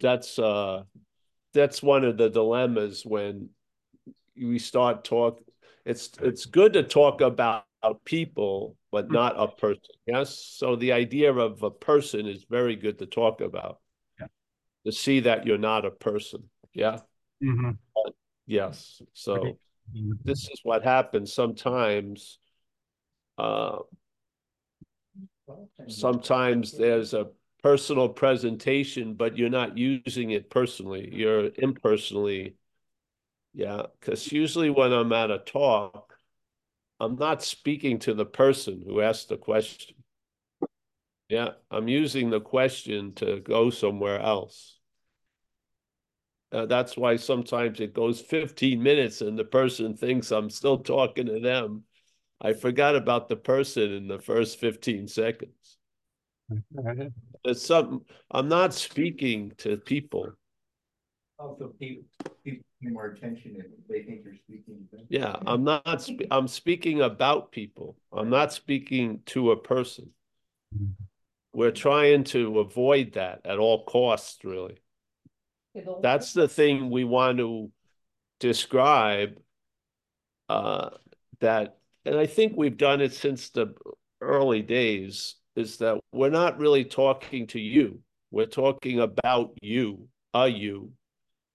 that's uh that's one of the dilemmas when we start talk it's it's good to talk about people but not a person yes? So the idea of a person is very good to talk about. Yeah. to see that you're not a person yeah? Mm-hmm. yes so this is what happens sometimes uh sometimes there's a personal presentation, but you're not using it personally. You're impersonally. Yeah, because usually when I'm at a talk, I'm not speaking to the person who asked the question. Yeah, I'm using the question to go somewhere else. Uh, that's why sometimes it goes 15 minutes and the person thinks I'm still talking to them. I forgot about the person in the first 15 seconds. It's something I'm not speaking to people. Also, people, people pay more attention if they think you're speaking. Yeah, I'm not. I'm speaking about people. I'm not speaking to a person. We're trying to avoid that at all costs, really. That's the thing we want to describe. Uh, that, and I think we've done it since the early days is that we're not really talking to you. We're talking about you, a you,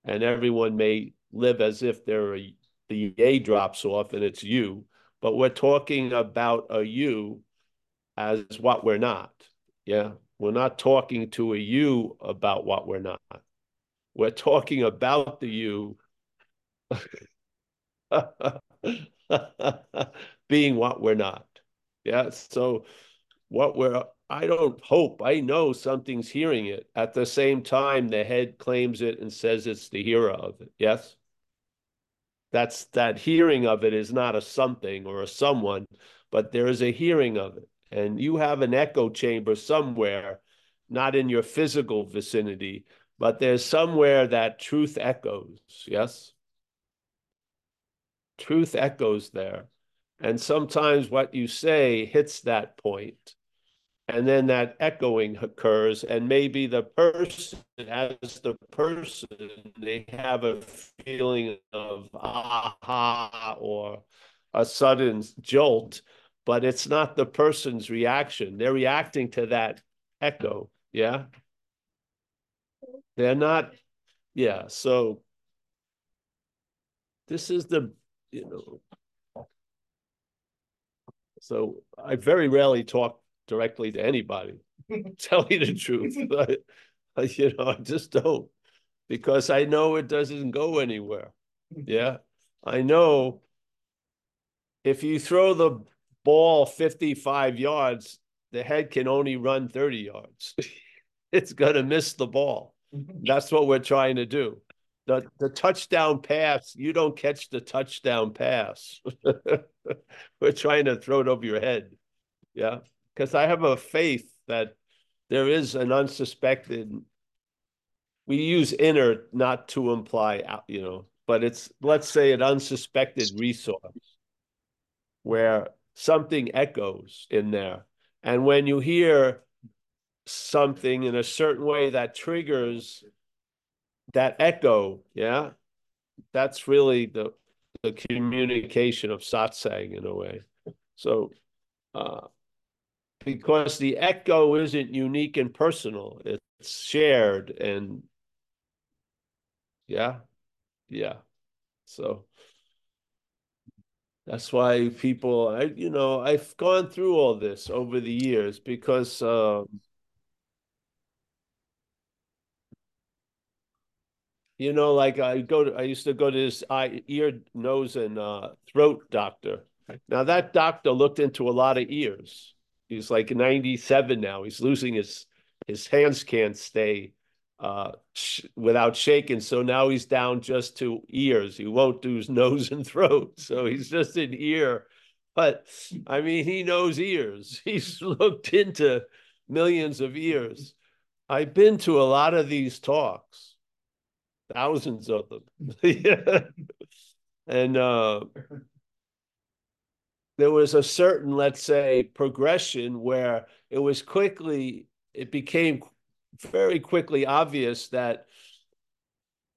and everyone may live as if they're a, the A drops off and it's you, but we're talking about a you as what we're not. Yeah. We're not talking to a you about what we're not. We're talking about the you being what we're not. Yeah. So what we're I don't hope, I know something's hearing it. At the same time, the head claims it and says it's the hearer of it. Yes? That's that hearing of it is not a something or a someone, but there is a hearing of it. And you have an echo chamber somewhere, not in your physical vicinity, but there's somewhere that truth echoes. Yes? Truth echoes there. And sometimes what you say hits that point and then that echoing occurs and maybe the person as the person they have a feeling of aha or a sudden jolt but it's not the person's reaction. They're reacting to that echo yeah? They're not yeah so this is the you know so i very rarely talk directly to anybody. Tell you the truth. I, you know, I just don't because I know it doesn't go anywhere. Yeah. I know if you throw the ball 55 yards, the head can only run 30 yards. it's going to miss the ball. That's what we're trying to do. The, the touchdown pass, you don't catch the touchdown pass. we're trying to throw it over your head. Yeah because I have a faith that there is an unsuspected. We use inner not to imply out, you know, but it's let's say an unsuspected resource where something echoes in there, and when you hear something in a certain way that triggers that echo, yeah, that's really the the communication of satsang in a way. So. Uh, because the echo isn't unique and personal. It's shared and yeah, yeah. So that's why people, I, you know, I've gone through all this over the years because, um, you know, like I go to, I used to go to this eye, ear, nose, and uh, throat doctor. Now that doctor looked into a lot of ears He's like 97 now. He's losing his his hands can't stay uh, sh- without shaking. So now he's down just to ears. He won't do his nose and throat. So he's just an ear. But I mean, he knows ears. He's looked into millions of ears. I've been to a lot of these talks, thousands of them. And uh, there was a certain, let's say, progression where it was quickly, it became very quickly obvious that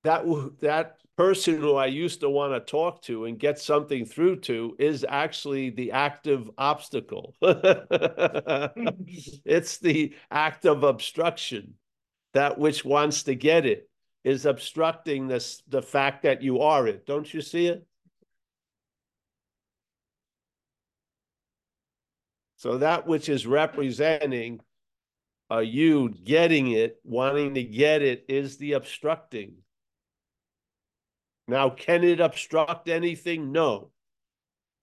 that that person who I used to want to talk to and get something through to is actually the active obstacle. it's the act of obstruction. That which wants to get it is obstructing this the fact that you are it. Don't you see it? So that which is representing uh, you getting it, wanting to get it, is the obstructing. Now, can it obstruct anything? No.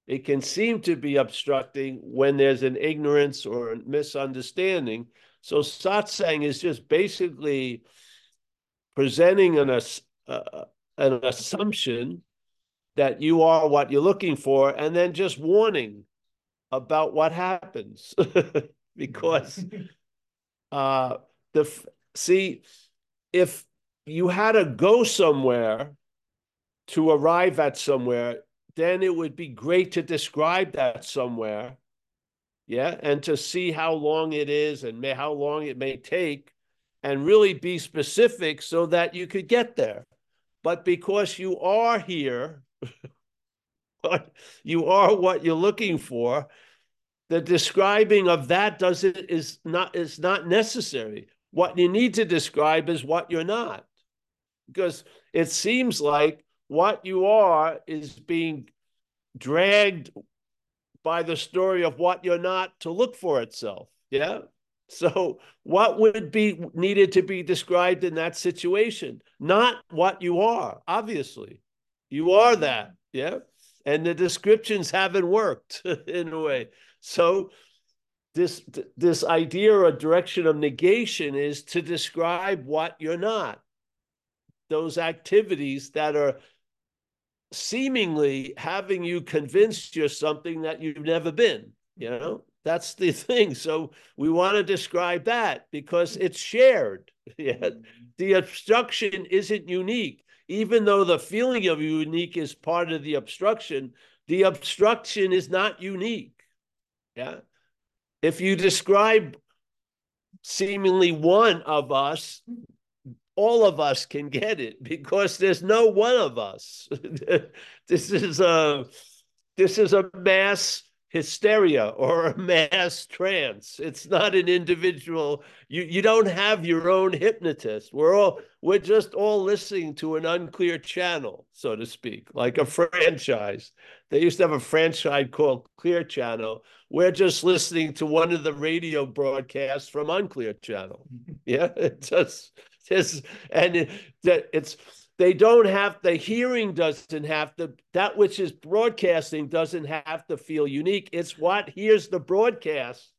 It can seem to be obstructing when there's an ignorance or a misunderstanding. So satsang is just basically presenting an, uh, an assumption that you are what you're looking for, and then just warning about what happens. because uh, the see, if you had to go somewhere to arrive at somewhere, then it would be great to describe that somewhere. Yeah. And to see how long it is and may, how long it may take and really be specific so that you could get there. But because you are here, you are what you're looking for, the describing of that doesn't is not is not necessary. What you need to describe is what you're not. Because it seems like what you are is being dragged by the story of what you're not to look for itself. Yeah. So, what would be needed to be described in that situation? Not what you are, obviously. You are that. Yeah. And the descriptions haven't worked in a way. So, this this idea or direction of negation is to describe what you're not those activities that are seemingly having you convinced you're something that you've never been. You know, that's the thing. So we want to describe that because it's shared. Yeah. Mm-hmm. The obstruction isn't unique. Even though the feeling of unique is part of the obstruction, the obstruction is not unique. Yeah. If you describe seemingly one of us, all of us can get it because there's no one of us. this is a this is a mass hysteria or a mass trance. It's not an individual. You you don't have your own hypnotist. We're all we're just all listening to an unclear channel, so to speak, like a franchise. They used to have a franchise called Clear Channel. We're just listening to one of the radio broadcasts from Unclear Channel. Yeah, it just is and that it's they don't have the hearing doesn't have to that which is broadcasting doesn't have to feel unique. It's what hears the broadcast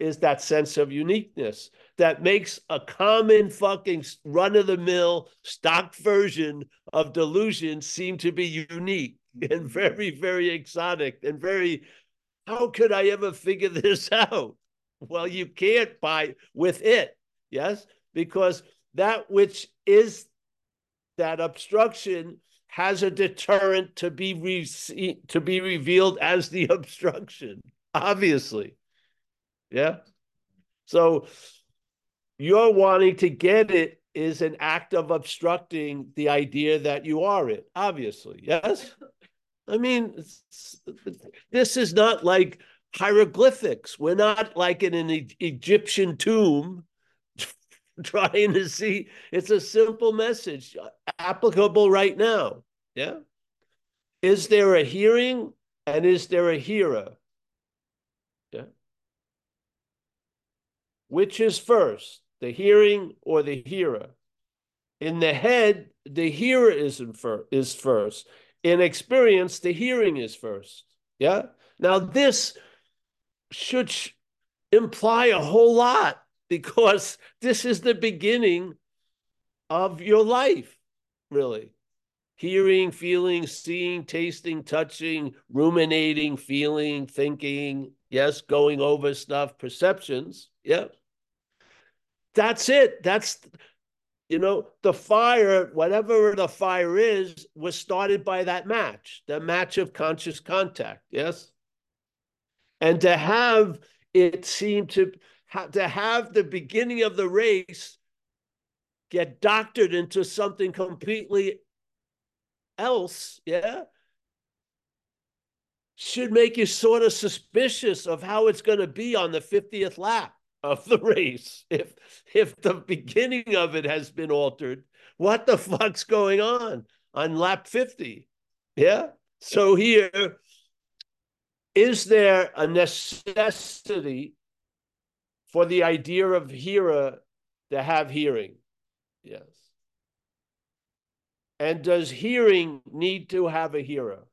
is that sense of uniqueness that makes a common fucking run-of-the-mill stock version of delusion seem to be unique mm-hmm. and very very exotic and very how could i ever figure this out? Well you can't buy with it yes? Because that which is that obstruction has a deterrent to be re- to be revealed as the obstruction obviously. Yeah. So you're wanting to get it is an act of obstructing the idea that you are it obviously. Yes? I mean this is not like hieroglyphics. We're not like in an e- egyptian tomb trying to see it's a simple message uh, applicable right now. Yeah. Is there a hearing and is there a hearer? Yeah. Which is first, the hearing or the hearer? In the head, the hearer is, fir- is first. In experience, the hearing is first. Yeah. Now, this should sh- imply a whole lot because this is the beginning of your life, really. Hearing, feeling, seeing, tasting, touching, ruminating, feeling, thinking, yes, going over stuff, perceptions. Yeah. That's it. That's, you know, the fire, whatever the fire is, was started by that match, the match of conscious contact. Yes. And to have it seem to to have the beginning of the race get doctored into something completely else, yeah, should make you sort of suspicious of how it's going to be on the 50th lap of the race. If if the beginning of it has been altered, what the fuck's going on on lap 50? Yeah. So here, is there a necessity for the idea of hearer to have hearing? Yes. And does hearing need to have a hearer?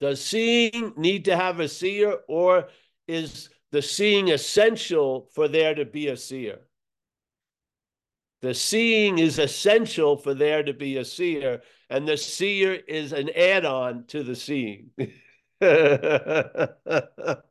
Does seeing need to have a seer, or is the seeing essential for there to be a seer? The seeing is essential for there to be a seer, and the seer is an add on to the seeing.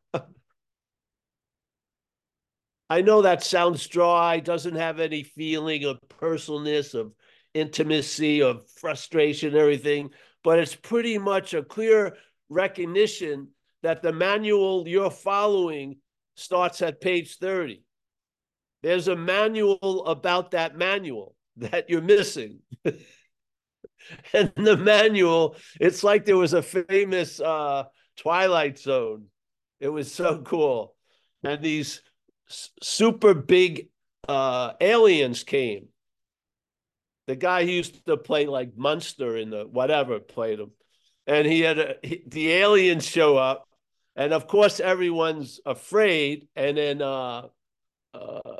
I know that sounds dry, doesn't have any feeling of personalness, of intimacy, of frustration, everything, but it's pretty much a clear recognition that the manual you're following starts at page 30. There's a manual about that manual that you're missing. and the manual, it's like there was a famous uh, Twilight Zone. It was so cool. And these super big uh, aliens came. The guy who used to play like Munster in the whatever played him and he had a, he, the aliens show up, and of course everyone's afraid, and then uh, uh,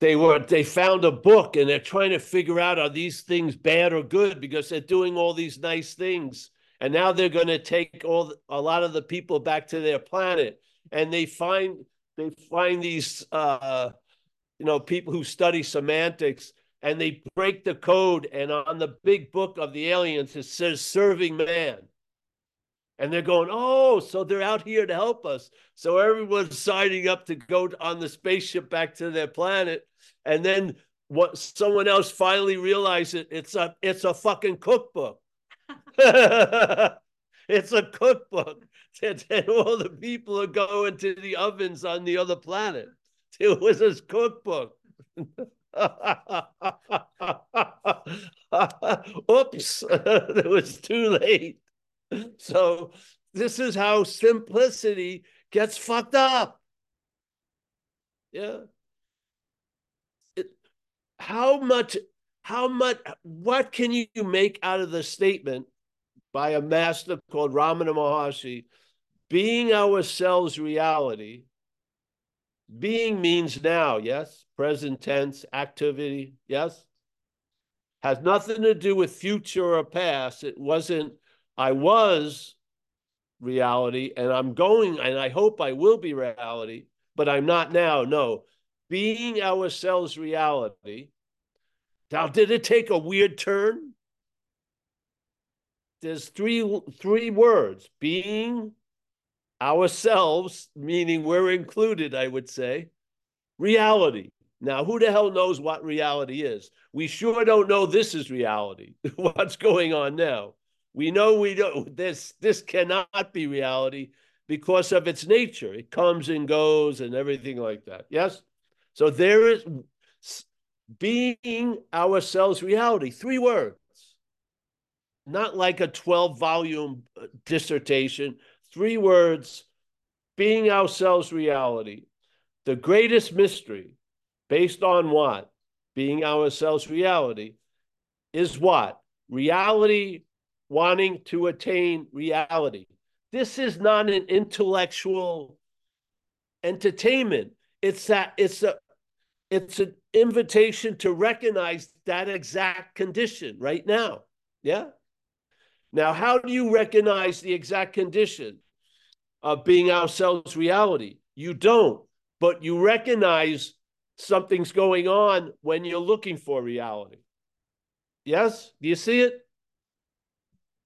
they were they found a book and they're trying to figure out are these things bad or good because they're doing all these nice things and now they're going to take all a lot of the people back to their planet and they find they find these uh you know people who study semantics and they break the code. And on the big book of the aliens, it says serving man. And they're going, oh, so they're out here to help us. So everyone's signing up to go on the spaceship back to their planet. And then what someone else finally realized it, it's a it's a fucking cookbook. it's a cookbook. And, all the people are going to the ovens on the other planet. It was his cookbook. Oops, it was too late. So this is how simplicity gets fucked up. Yeah. How much, how much, what can you make out of the statement by a master called Ramana Maharshi? Being ourselves reality being means now, yes? Present tense, activity, yes? Has nothing to do with future or past. It wasn't, I was reality and I'm going, and I hope I will be reality, but I'm not now. No. Being ourselves reality. Now, did it take a weird turn? There's three three words being ourselves, meaning we're included, I would say, reality. Now, who the hell knows what reality is? We sure don't know this is reality. What's going on now? We know we don't this this cannot be reality because of its nature. It comes and goes and everything like that. Yes? So there is being ourselves reality. Three words. Not like a 12 volume uh, dissertation, three words being ourselves reality. The greatest mystery, based on what? Being ourselves reality, is what? Reality wanting to attain reality. This is not an intellectual entertainment. It's that it's a it's an invitation to recognize that exact condition right now. Yeah. Now, how do you recognize the exact condition of being ourselves reality? You don't, but you recognize something's going on when you're looking for reality. Yes? Do you see it?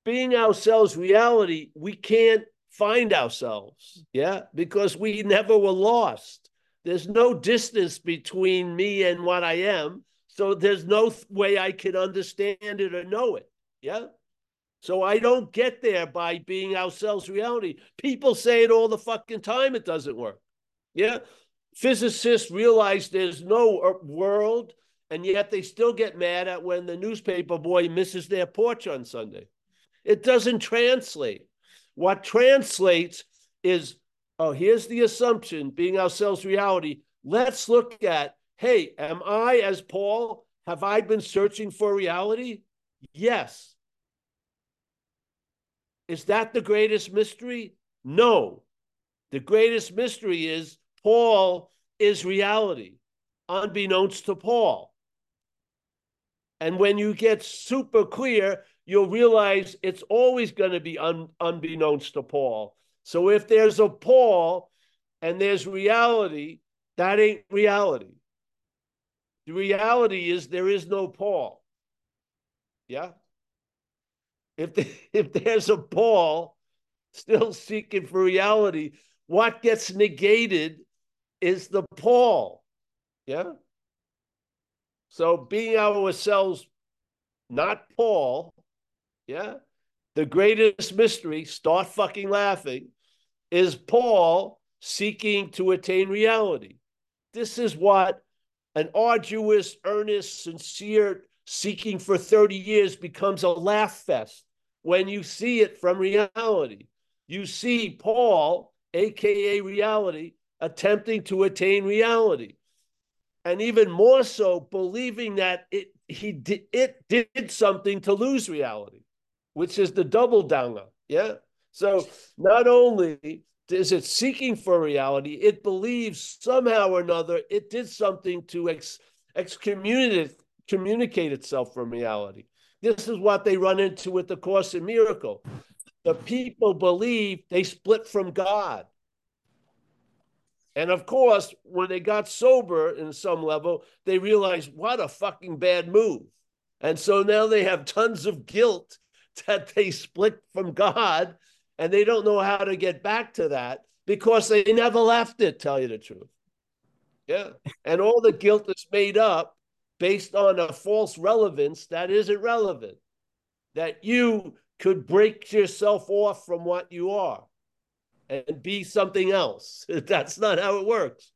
Being ourselves reality, we can't find ourselves. Yeah? Because we never were lost. There's no distance between me and what I am. So there's no way I can understand it or know it. Yeah? So I don't get there by being ourselves reality. People say it all the fucking time. It doesn't work. Yeah. Physicists realize there's no uh, world, and yet they still get mad at when the newspaper boy misses their porch on Sunday. It doesn't translate. What translates is, oh, here's the assumption being ourselves reality. Let's look at, hey, am I as Paul? Have I been searching for reality? Yes. Is that the greatest mystery? No. The greatest mystery is Paul is reality, unbeknownst to Paul. And when you get super clear, you'll realize it's always going to be un, unbeknownst to Paul. So if there's a Paul and there's reality, that ain't reality. The reality is there is no Paul. Yeah? if the, if there's a Paul still seeking for reality, what gets negated is the Paul. Yeah. So being ourselves, not Paul, yeah. The greatest mystery, start fucking laughing, is Paul seeking to attain reality. This is what an arduous, earnest, sincere seeking for 30 years becomes a laugh fest when you see it from reality. You see Paul, aka reality, attempting to attain reality. And even more so, believing that it he did it did something to lose reality, which is the double downer. Yeah. So not only is it seeking for reality, it believes somehow or another it did something to ex, excommunicate communicate itself from reality. This is what they run into with the Course in Miracle. The people believe they split from God. And of course, when they got sober in some level, they realized what a fucking bad move. And so now they have tons of guilt that they split from God and they don't know how to get back to that because they never left it, tell you the truth. Yeah. And all the guilt is made up based on a false relevance that isn't relevant, that you could break yourself off from what you are and be something else. That's not how it works.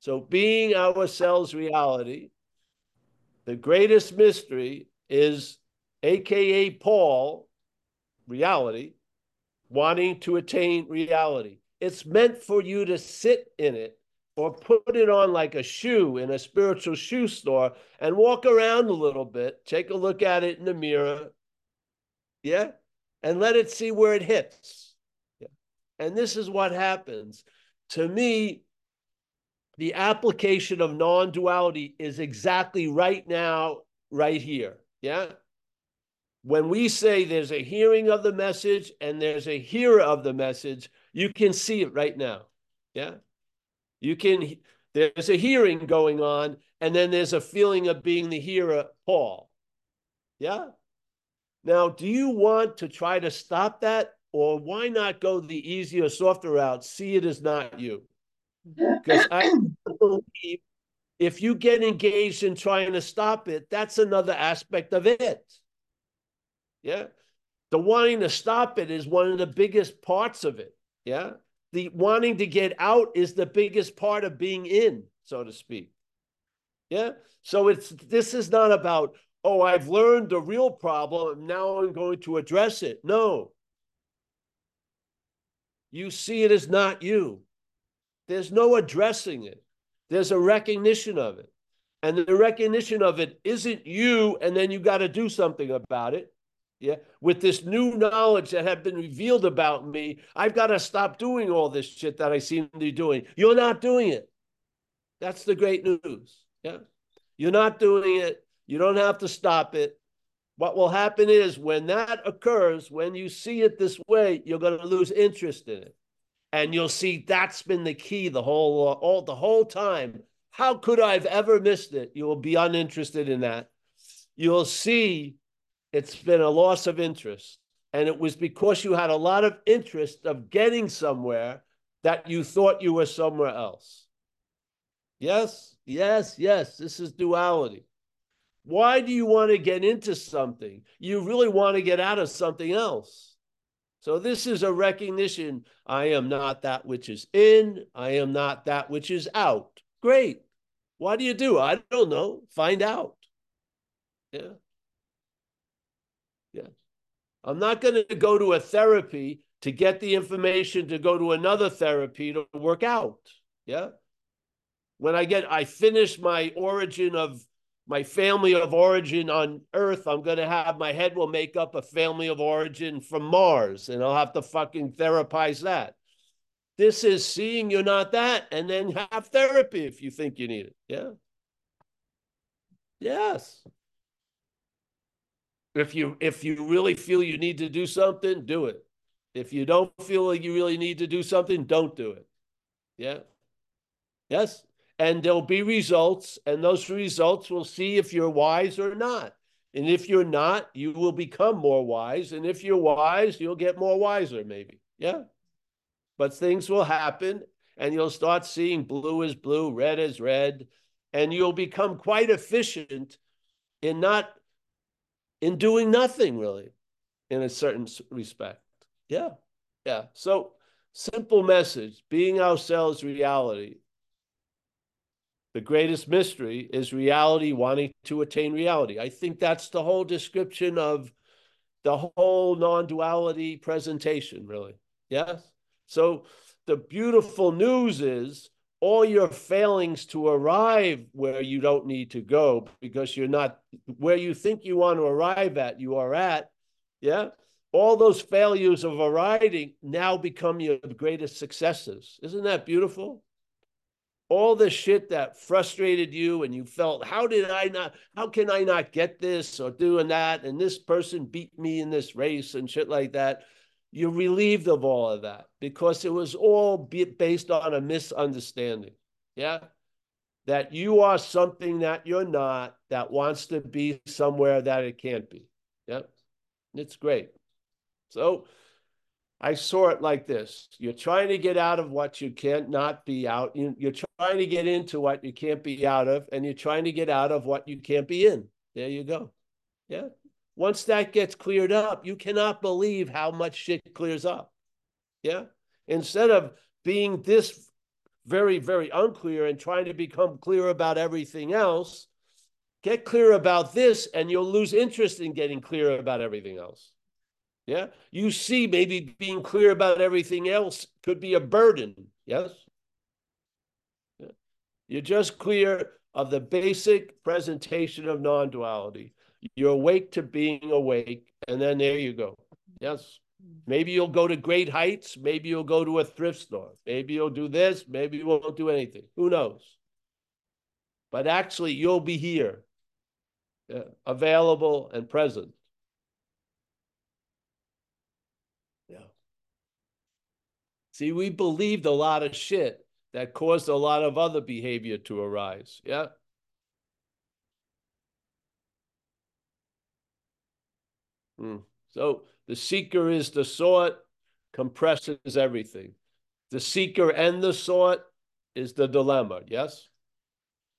So, being ourselves reality, the greatest mystery is AKA Paul, reality, wanting to attain reality. It's meant for you to sit in it or put it on like a shoe in a spiritual shoe store and walk around a little bit, take a look at it in the mirror. Yeah. And let it see where it hits. Yeah. And this is what happens. To me, the application of non duality is exactly right now, right here. Yeah. When we say there's a hearing of the message and there's a hearer of the message, you can see it right now. Yeah. You can, there's a hearing going on, and then there's a feeling of being the hearer, Paul. Yeah? Now, do you want to try to stop that? Or why not go the easier, softer route? See it as not you. Because I believe if you get engaged in trying to stop it, that's another aspect of it. Yeah. The wanting to stop it is one of the biggest parts of it. Yeah the wanting to get out is the biggest part of being in, so to speak. Yeah. So it's this is not about, oh, I've learned the real problem. Now I'm going to address it. No. You see it as not you. There's no addressing it. There's a recognition of it. And the recognition of it isn't you, and then you got to do something about it. Yeah. With this new knowledge that had been revealed about me, I've got to stop doing all this shit that I seem to be doing. You're not doing it. That's the great news. Yeah. You're not doing it. You don't have to stop it. What will happen is when that occurs, when you see it this way, you're going to lose interest in it. And you'll see that's been the key the whole all the whole time. How could I have ever missed it? You will be uninterested in that. You'll see it's been a loss of interest. And it was because you had a lot of interest of getting somewhere that you thought you were somewhere else. Yes, yes, yes. This is duality. Why do you want to get into something? You really want to get out of something else. So this is a recognition. I am not that which is in. I am not that which is out. Great. Why do you do? I don't know. Find out. Yeah. Yeah. I'm not going to go to a therapy to get the information to go to another therapy to work out. Yeah. When I get, I finish my origin of my family of origin on Earth, I'm going to have my head will make up a family of origin from Mars, and I'll have to fucking therapize that. This is seeing you're not that, and then have therapy if you think you need it. Yeah. Yes. If you if you really feel you need to do something, do it. If you don't feel like you really need to do something, don't do it. Yeah. Yes. And there'll be results, and those results will see if you're wise or not. And if you're not, you will become more wise. And if you're wise, you'll get more wiser, maybe. Yeah. But things will happen, and you'll start seeing blue is blue, red is red, and you'll become quite efficient in not in doing nothing really in a certain respect. Yeah. Yeah. So simple message, being ourselves reality. The greatest mystery is reality wanting to attain reality. I think that's the whole description of the whole non-duality presentation, really. Yes. So the beautiful news is all your failings to arrive where you don't need to go because you're not where you think you want to arrive at, you are at. Yeah. All those failures of arriving now become your greatest successes. Isn't that beautiful? All the shit that frustrated you and you felt, how did I not, how can I not get this or doing that? And this person beat me in this race and shit like that you're relieved of all of that because it was all based on a misunderstanding. Yeah. That you are something that you're not, that wants to be somewhere that it can't be. Yeah. It's great. So I saw it like this you're trying to get out of what you can't not be out. You're trying to get into what you can't be out of, and you're trying to get out of what you can't be in. There you go. Yeah. Once that gets cleared up, you cannot believe how much shit clears up. Yeah. Instead of being this very, very unclear and trying to become clear about everything else, get clear about this and you'll lose interest in getting clear about everything else. Yeah. You see, maybe being clear about everything else could be a burden. Yes. Yeah. You're just clear of the basic presentation of non duality. You're awake to being awake, and then there you go. Yes. Maybe you'll go to great heights. Maybe you'll go to a thrift store. Maybe you'll do this. Maybe you won't do anything. Who knows? But actually, you'll be here, uh, available and present. Yeah. See, we believed a lot of shit that caused a lot of other behavior to arise. Yeah. Mm. So the seeker is the sought, compresses everything. The seeker and the sought is the dilemma, yes?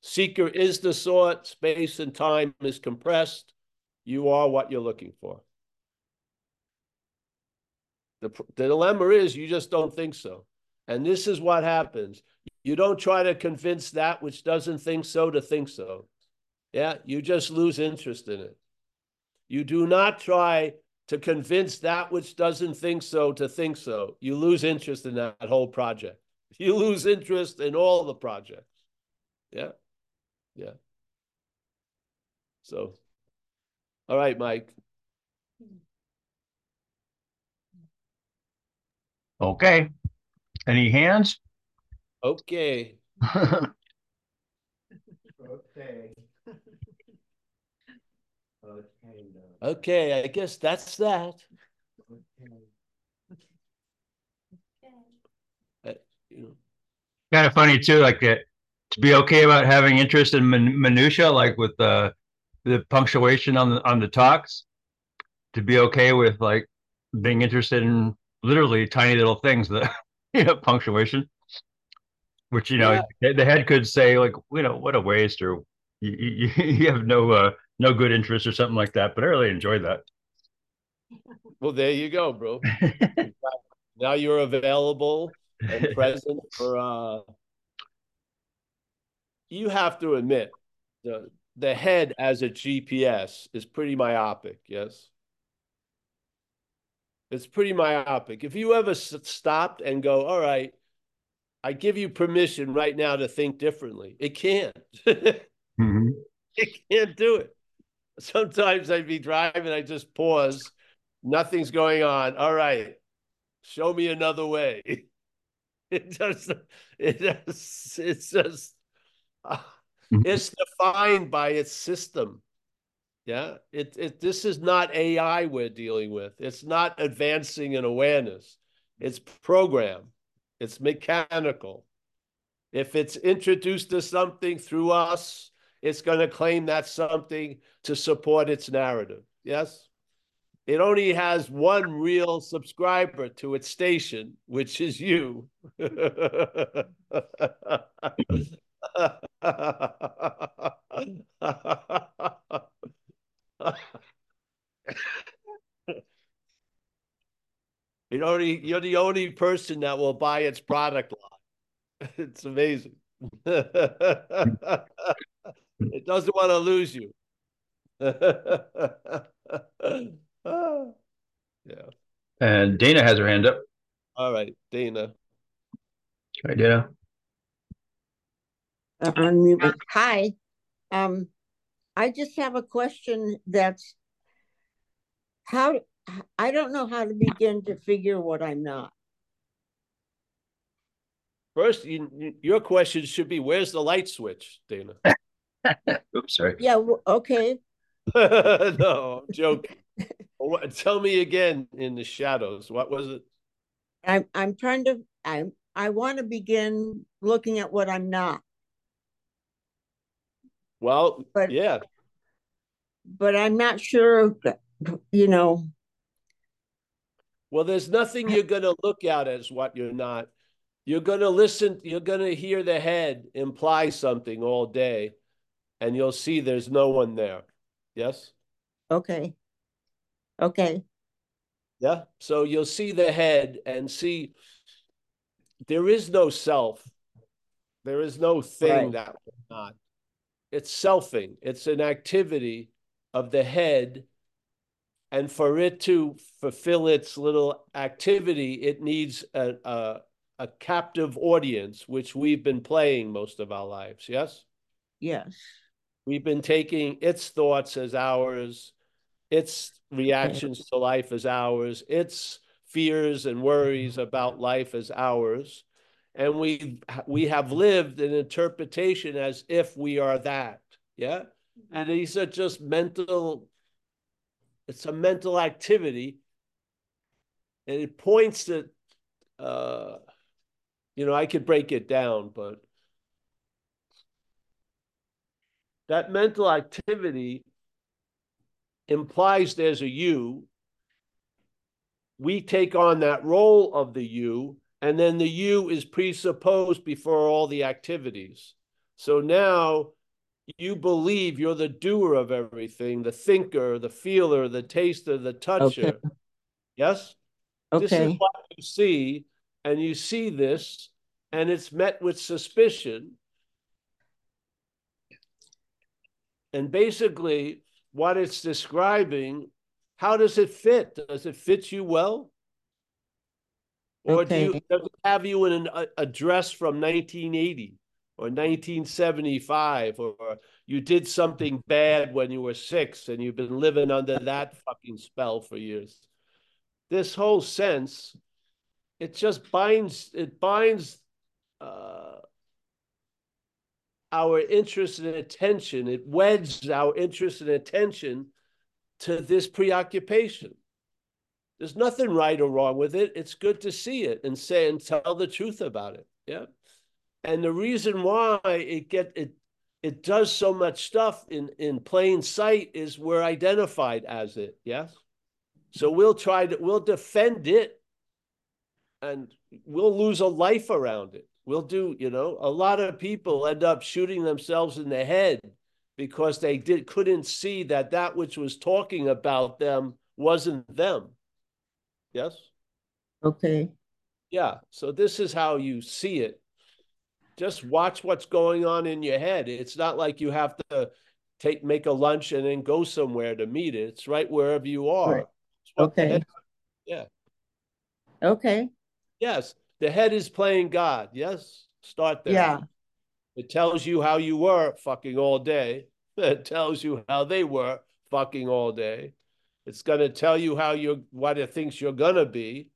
Seeker is the sought, space and time is compressed. You are what you're looking for. The, the dilemma is you just don't think so. And this is what happens. You don't try to convince that which doesn't think so to think so. Yeah, you just lose interest in it. You do not try to convince that which doesn't think so to think so. You lose interest in that whole project. You lose interest in all the projects. Yeah. Yeah. So, all right, Mike. Okay. Any hands? Okay. Okay. Okay. no, Okay, I guess that's that. Uh, you know, kind of funny too, like uh, to be okay about having interest in min- minutia, like with the the punctuation on the on the talks, to be okay with like being interested in literally tiny little things, the you know punctuation, which you know Yeah. the- the head could say like you know what a waste or you you, you have no uh, no good interest or something like that, but I really enjoyed that. Well, there you go, bro. now you're available and present for uh you have to admit the the head as a GPS is pretty myopic, yes? It's pretty myopic. If you ever s- stopped and go, all right, I give you permission right now to think differently, it can't. it Mhm. can't do it. Sometimes I'd be driving, I just pause, nothing's going on. All right, show me another way. It just, it just, it's just, Mhm. it's defined by its system. Yeah, it, it, this is not AI we're dealing with. It's not advancing in awareness. It's program. It's mechanical. If it's introduced to something through us, it's going to claim that's something to support its narrative. Yes? It only has one real subscriber to its station, which is you. It only you're the only person that will buy its product line. It's amazing. It doesn't want to lose you. Ah, Yeah, And Dana has her hand up. all right, Dana. Right, Dana? Uh, unmute. Hi, um, I just have a question that's how, I don't know how to begin to figure what I'm not. First, you, you- your question should be, where's the light switch, Dana? Oops, sorry. Yeah, okay, No, I'm joking. Tell me again in the shadows, what was it? I'm, I'm trying to, I'm, I want to begin looking at what I'm not, Well, But- yeah, but I'm not sure, you know, well, there's nothing you're gonna look at as what you're not. You're gonna listen, you're gonna hear the head imply something all day, and you'll see there's no one there. Yes? okay. Okay, Yeah, so you'll see the head and see there is no self. There is no thing Right. that we're not. It's selfing. It's an activity of the head. And for it to fulfill its little activity, it needs a, a, a captive audience, which we've been playing most of our lives. Yes? yes, We've been taking its thoughts as ours, its reactions to life as ours, its fears and worries about life as ours. And we we have lived an interpretation as if we are that. Yeah. And these are just mental, it's a mental activity. And it points to uh you know, I could break it down, but that mental activity implies there's a you. We take on that role of the you, and then the you is presupposed before all the activities. So now you believe you're the doer of everything, the thinker, the feeler, the taster, the toucher. Yes? Okay. This is what you see, and you see this, and it's met with suspicion. And basically, what it's describing, how does it fit? Does it fit you well? Or do you does it have you in an, a, a dress from 1980 or 1975, or you did something bad when you were six and you've been living under that fucking spell for years? This whole sense, it just binds, it binds uh, our interest and attention, it weds our interest and attention to this preoccupation. There's nothing right or wrong with it. It's good to see it and say and tell the truth about it. Yeah. And the reason why it get it it does so much stuff in in plain sight is we're identified as it. Yes. So we'll try to we'll defend it and we'll lose a life around it. We'll do, you know, a lot of people end up shooting themselves in the head because they did couldn't see that that which was talking about them wasn't them. Yes? Okay, Yeah, so this is how you see it. Just watch what's going on in your head. It's not like you have to take make a lunch and then go somewhere to meet it. It's right wherever you are. Right. It's what the okay. yeah. Okay, Yes, the head is playing God. Yes, start there. yeah, It tells you how you were fucking all day. It tells you how they were fucking all day. It's gonna tell you how you're what it thinks you're gonna be.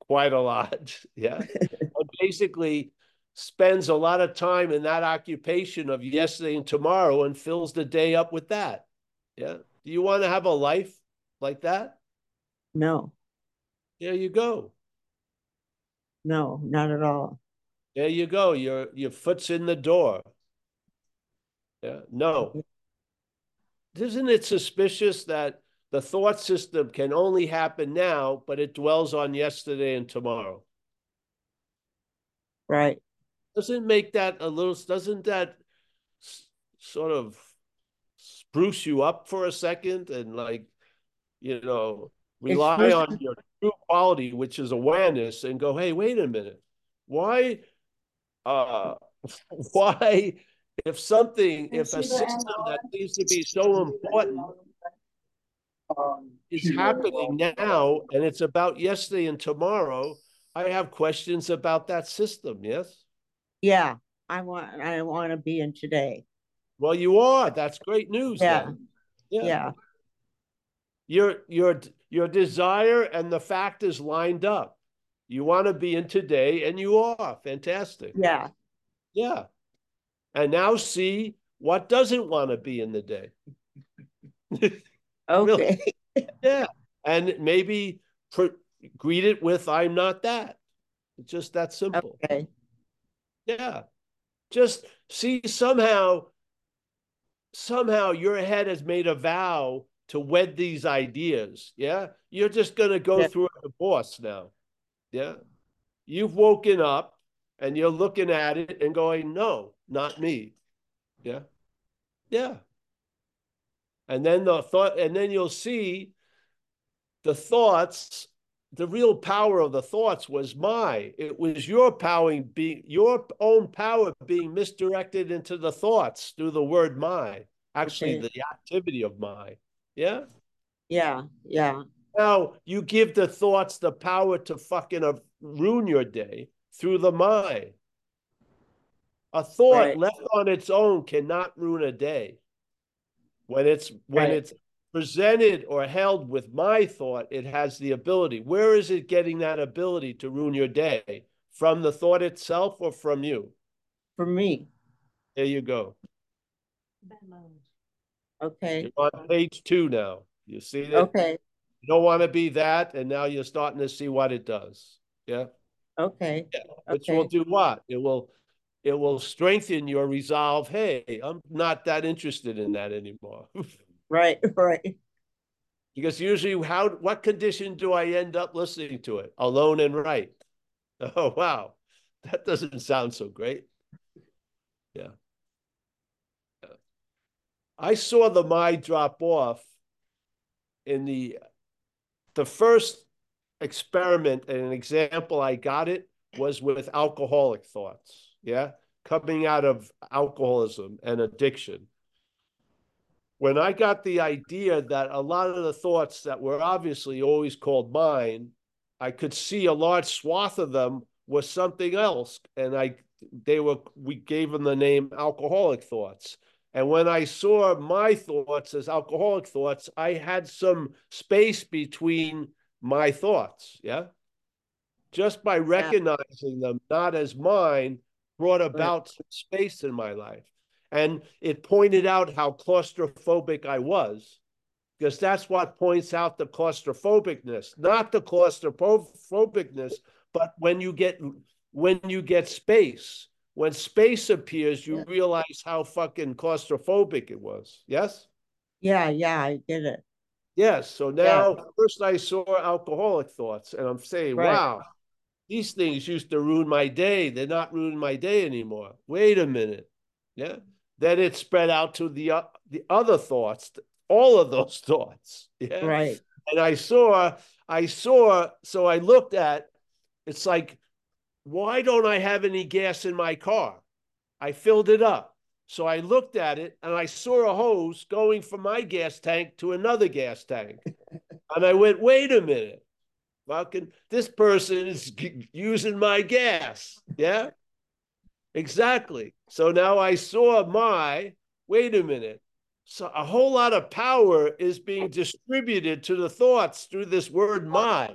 Quite a lot, yeah. Basically spends a lot of time in that occupation of yesterday and tomorrow and fills the day up with that. Yeah. Do you want to have a life like that? no, There you go. No, not at all. There you go. Your your foot's in the door. Yeah, no. Isn't it suspicious that the thought system can only happen now, but it dwells on yesterday and tomorrow? Right, Doesn't make that a little, doesn't that sort of spruce you up for a second and like, you know, rely on your true quality, which is awareness, and go, hey, wait a minute. Why, uh, why, if something, if a system that seems to be so important is happening now and it's about yesterday and tomorrow, I have questions about that system, yes? yeah, I want, I want to be in today, Well, you are. That's great news. Yeah. then. yeah, Your your your desire and the fact is lined up. You want to be in today and you are. Fantastic. yeah, Yeah. And now see what doesn't want to be in the day. okay, Yeah. And maybe pr- greet it with I'm not that. It's just that simple. okay, Yeah. Just see somehow, somehow your head has made a vow to wed these ideas. Yeah. You're just going to go Yeah. through a divorce now. Yeah. You've woken up and you're looking at it and going, no, not me. Yeah. Yeah. And then the thought, and then you'll see the thoughts the real power of the thoughts was my it was your power being your own power being misdirected into the thoughts through the word my actually Okay. the activity of my yeah yeah, yeah, now you give the thoughts the power to fucking uh, ruin your day through the mind. a thought Right. left on its own cannot ruin a day when it's when Right. it's presented or held with my thought, it has the ability. Where is it getting that ability to ruin your day? From the thought itself or from you? From me, There you go. Okay, You're on page two now. You see that? okay, You don't want to be that, and now you're starting to see what it does. Yeah. okay, Which will do what? It will it will strengthen your resolve. Hey, I'm not that interested in that anymore. right, right, Because usually, how what condition do I end up listening to it? Alone and right. Oh wow, that doesn't sound so great. Yeah. Yeah. I saw the my drop off in the the first experiment and an example I got it was with alcoholic thoughts. Yeah, coming out of alcoholism and addiction when I got the idea that a lot of the thoughts that were obviously always called mine, I could see a large swath of them was something else, and I they were we gave them the name alcoholic thoughts. And when I saw my thoughts as alcoholic thoughts, I had some space between my thoughts. Yeah. Just by recognizing them not as mine brought about some space in my life. And it pointed out how claustrophobic I was, because that's what points out the claustrophobicness, not the claustrophobicness, but when you get when you get space, when space appears, you Yeah. realize how fucking claustrophobic it was. Yes? yeah, yeah, I get it, Yes. So now first I saw alcoholic thoughts, and I'm saying, Right. wow, these things used to ruin my day. They're not ruining my day anymore. Wait a minute. Yeah. then it spread out to the o- the other thoughts, all of those thoughts. Yeah. right, And I saw, I saw, so I looked at, it's like, why don't I have any gas in my car? I filled it up. So I looked at it and I saw a hose going from my gas tank to another gas tank. and I went, wait a minute. Fucking, this person is g- using my gas. Yeah. Exactly. So now I saw my, wait a minute. So a whole lot of power is being distributed to the thoughts through this word my.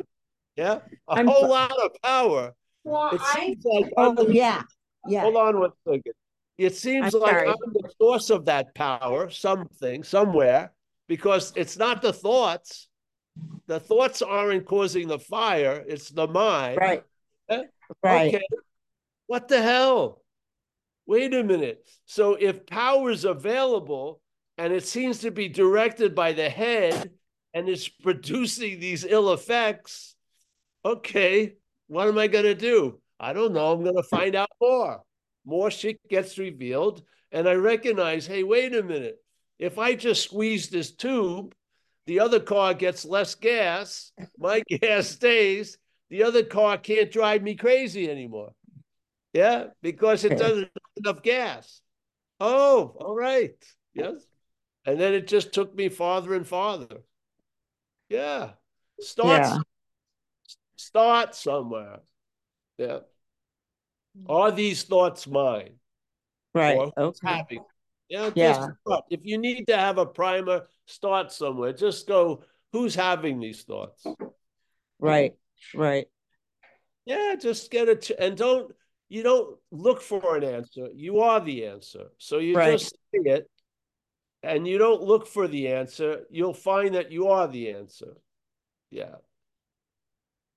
Yeah. A I'm whole so- lot of power. Well, It I, seems like oh, I'm the- yeah, yeah, Hold on one second. It seems I'm like sorry. I'm the source of that power, something, somewhere, because it's not the thoughts. The thoughts aren't causing the fire, it's the mind. right. Eh? Right, Okay. What the hell? Wait a minute. So if power is available and it seems to be directed by the head and it's producing these ill effects, okay, what am I going to do? I don't know. I'm going to find out more. More shit gets revealed. And I recognize hey, wait a minute. If I just squeeze this tube, the other car gets less gas, my gas stays, the other car can't drive me crazy anymore. Yeah, because it doesn't have enough gas. Oh, all right. Yes. And then it just took me farther and farther. Yeah. Starts Yeah. Start somewhere. Yeah. Are these thoughts mine? right, Or okay, having? Yeah, just Yeah. If you need to have a primer, start somewhere. Just go, who's having these thoughts? right, right, Yeah, just get it and don't you don't look for an answer. You are the answer. So you Right. just say it and you don't look for the answer. You'll find that you are the answer. Yeah,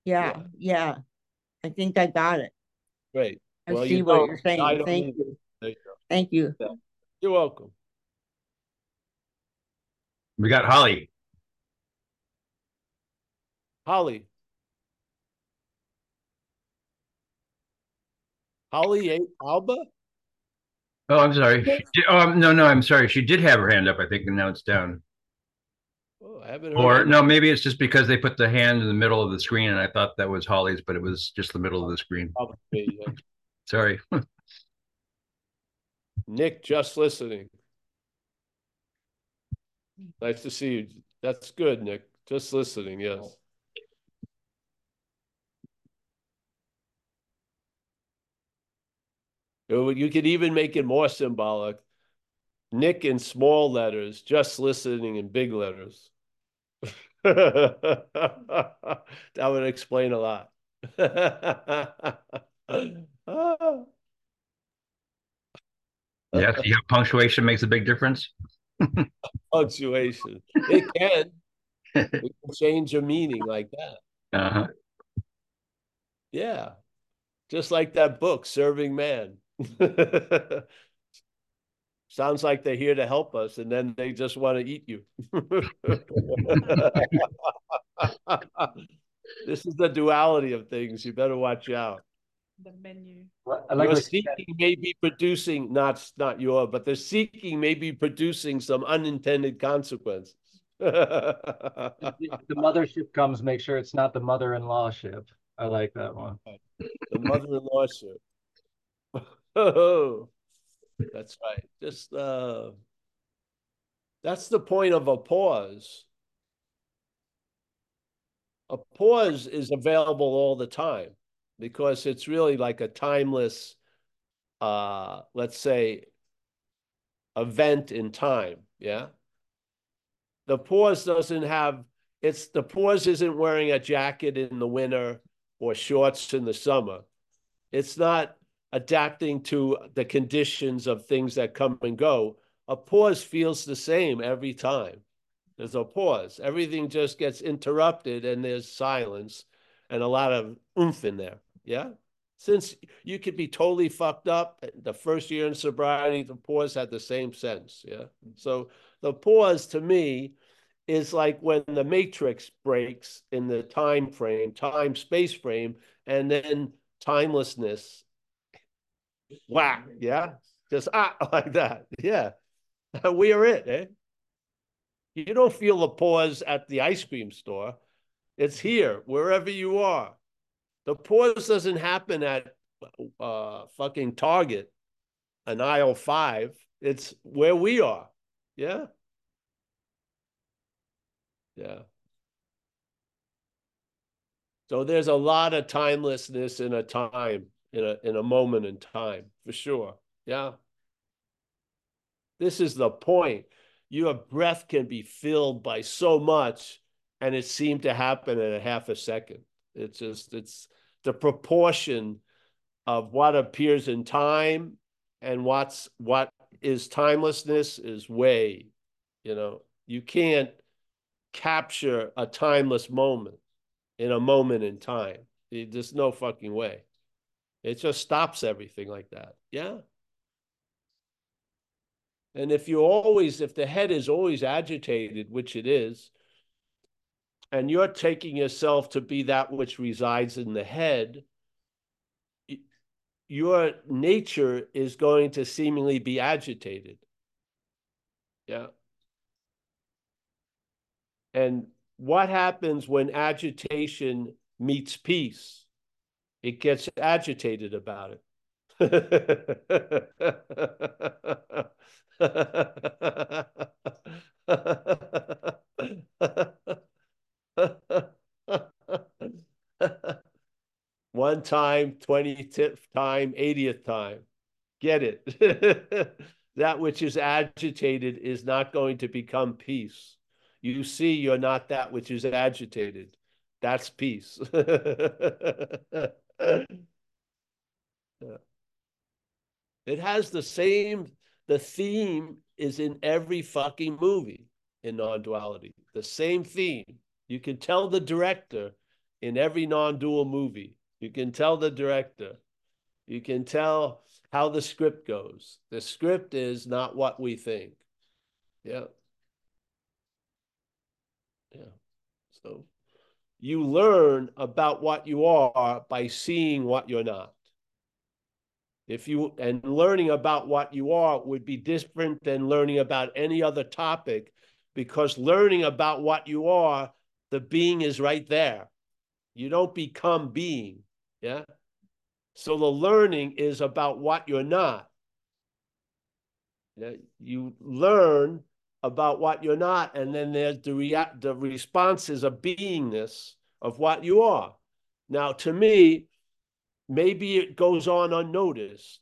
yeah, yeah. I think I got it. great. I Well, see you what don't. you're saying. I Thank you, you thank you. You're welcome. We got Holly. Holly. Holly A- Alba? Oh, I'm sorry. She did- oh, um, no, no, I'm sorry. She did have her hand up, I think, and now it's down. Oh, I haven't heard. Or no, maybe it's just because they put the hand in the middle of the screen and I thought that was Holly's, but it was just the middle of the screen. Probably, yeah. Sorry. Nick, just listening. Nice to see you. That's good, Nick. Just listening, yes. You you could even make it more symbolic. Nick in small letters, just listening in big letters. That would explain a lot. Ah. Yeah, punctuation makes a big difference? punctuation. It can. It can change a meaning like that. Uh-huh. Yeah. Just like that book, Serving Man. Sounds like they're here to help us and then they just want to eat you. This is the duality of things. You better watch out. the menu. I like Your what seeking may be producing, not, not your, but the seeking may be producing some unintended consequences. The the mothership comes, make sure it's not the mother-in-law ship. I like that one. The mother-in-law ship. Oh, that's right. Just uh, that's the point of a pause. A pause is available all the time because it's really like a timeless, uh, let's say, event in time. Yeah. The pause doesn't have, it's the pause isn't wearing a jacket in the winter or shorts in the summer. It's not adapting to the conditions of things that come and go. A pause feels the same every time. There's a pause. Everything just gets interrupted and there's silence and a lot of oomph in there. Yeah. Since you could be totally fucked up, the first year in sobriety, the pause had the same sense. Yeah. So the pause to me is like when the matrix breaks in the time frame, time space frame, and then timelessness. Whack, yeah. Just ah, like that. Yeah. We are it, eh? You don't feel the pause at the ice cream store. It's here, wherever you are. The pause doesn't happen at uh fucking Target, an aisle five. It's where we are. Yeah. Yeah. So there's a lot of timelessness in a time, in a in a moment in time, for sure. Yeah. This is the point. Your breath can be filled by so much, and it seemed to happen in a half a second. It's just it's the proportion of what appears in time and what's what is timelessness is way, you know, you can't capture a timeless moment in a moment in time. There's no fucking way. It just stops everything like that. Yeah. And if you always, if the head is always agitated, which it is, and you're taking yourself to be that which resides in the head, your nature is going to seemingly be agitated. Yeah. And what happens when agitation meets peace? It gets agitated about it. One time, 20th time, 80th time. Get it. that which is agitated is not going to become peace. You see, you're not that which is agitated. That's peace. It has the same, the theme is in every fucking movie in non duality. The same theme. You can tell the director in every non dual movie. You can tell the director. You can tell how the script goes. The script is not what we think. Yeah. Yeah. So you learn about what you are by seeing what you're not. If you and learning about what you are would be different than learning about any other topic because learning about what you are, the being is right there. You don't become being. Yeah. So the learning is about what you're not. You learn about what you're not, and then there's the react the responses of beingness of what you are. Now, to me, maybe it goes on unnoticed,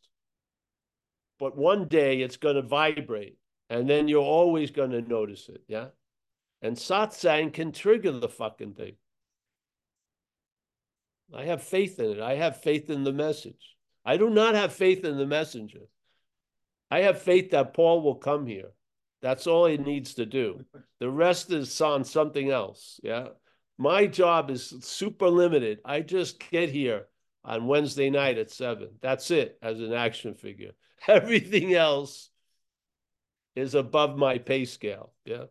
but one day it's going to vibrate, and then you're always going to notice it. Yeah. And satsang can trigger the fucking thing. I have faith in it. I have faith in the message. I do not have faith in the messenger. I have faith that Paul will come here. That's all he needs to do. The rest is on something else. Yeah. My job is super limited. I just get here on Wednesday night at seven. That's it as an action figure. Everything else is above my pay scale. Yeah.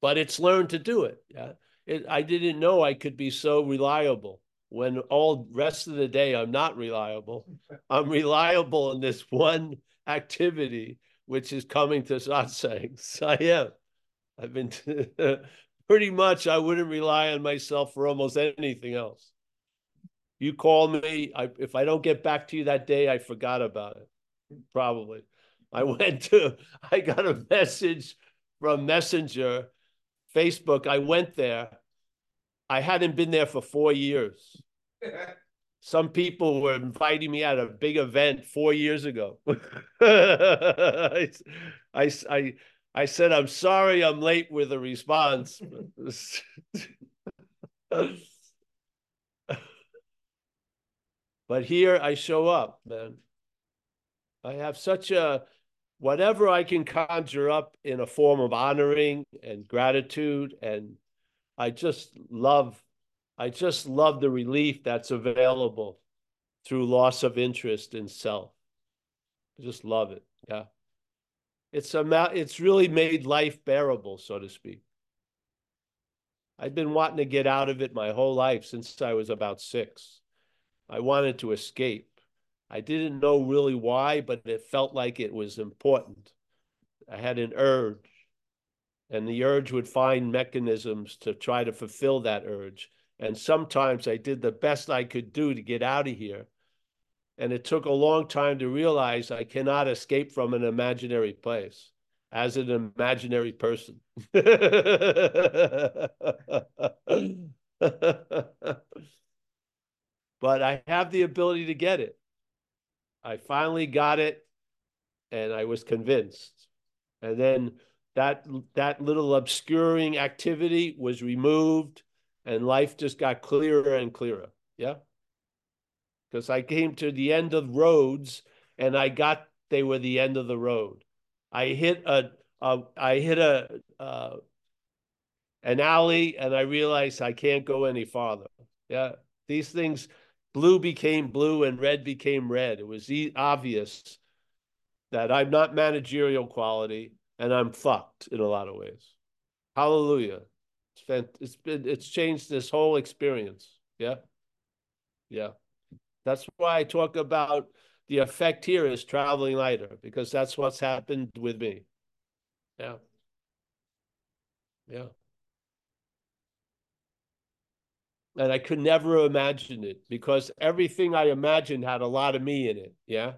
But it's learned to do it. Yeah. It, I didn't know I could be so reliable when all rest of the day I'm not reliable. I'm reliable in this one activity, which is coming to satsangs. I am. I've been pretty much, I wouldn't rely on myself for almost anything else. You call me, I, if I don't get back to you that day, I forgot about it. Probably. I went to, I got a message from Messenger Facebook, I went there. I hadn't been there for four years. Some people were inviting me at a big event four years ago. I, I, I, said, I'm sorry I'm late with a response. but here I show up, man. I have such a whatever I can conjure up in a form of honoring and gratitude. And I just love, I just love the relief that's available through loss of interest in self. I just love it. Yeah. It's a, it's really made life bearable, so to speak. I've been wanting to get out of it my whole life since I was about six. I wanted to escape. I didn't know really why, but it felt like it was important. I had an urge, and the urge would find mechanisms to try to fulfill that urge. And sometimes I did the best I could do to get out of here. And it took a long time to realize I cannot escape from an imaginary place as an imaginary person. but I have the ability to get it. I finally got it and I was convinced. And then that that little obscuring activity was removed and life just got clearer and clearer. Yeah. Because I came to the end of roads and I got they were the end of the road. I hit a, a I hit a uh, an alley and I realized I can't go any farther. Yeah. These things blue became blue and red became red. It was e obvious that I'm not managerial quality and I'm fucked in a lot of ways. Hallelujah. It's been it's changed this whole experience. Yeah. Yeah. That's why I talk about the effect here is traveling lighter because that's what's happened with me. Yeah. Yeah. And I could never imagine it because everything I imagined had a lot of me in it. Yeah.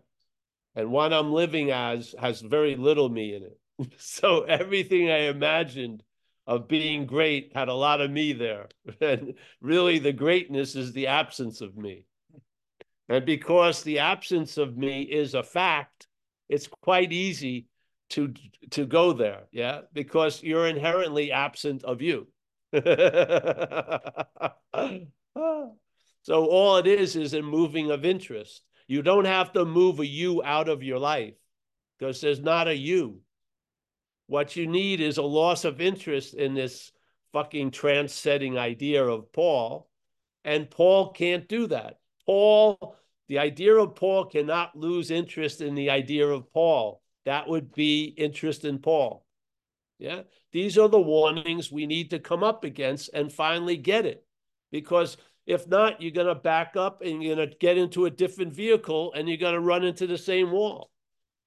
And what I'm living as has very little me in it. so everything I imagined of being great had a lot of me there. And really, the greatness is the absence of me. And because the absence of me is a fact, it's quite easy to to go there, yeah, because you're inherently absent of you. so all it is is a moving of interest. You don't have to move a you out of your life because there's not a you. What you need is a loss of interest in this fucking trance-setting idea of Paul. And Paul can't do that. Paul, the idea of Paul cannot lose interest in the idea of Paul. That would be interest in Paul. Yeah. These are the warnings we need to come up against and finally get it. Because if not, you're going to back up and you're going to get into a different vehicle and you're going to run into the same wall.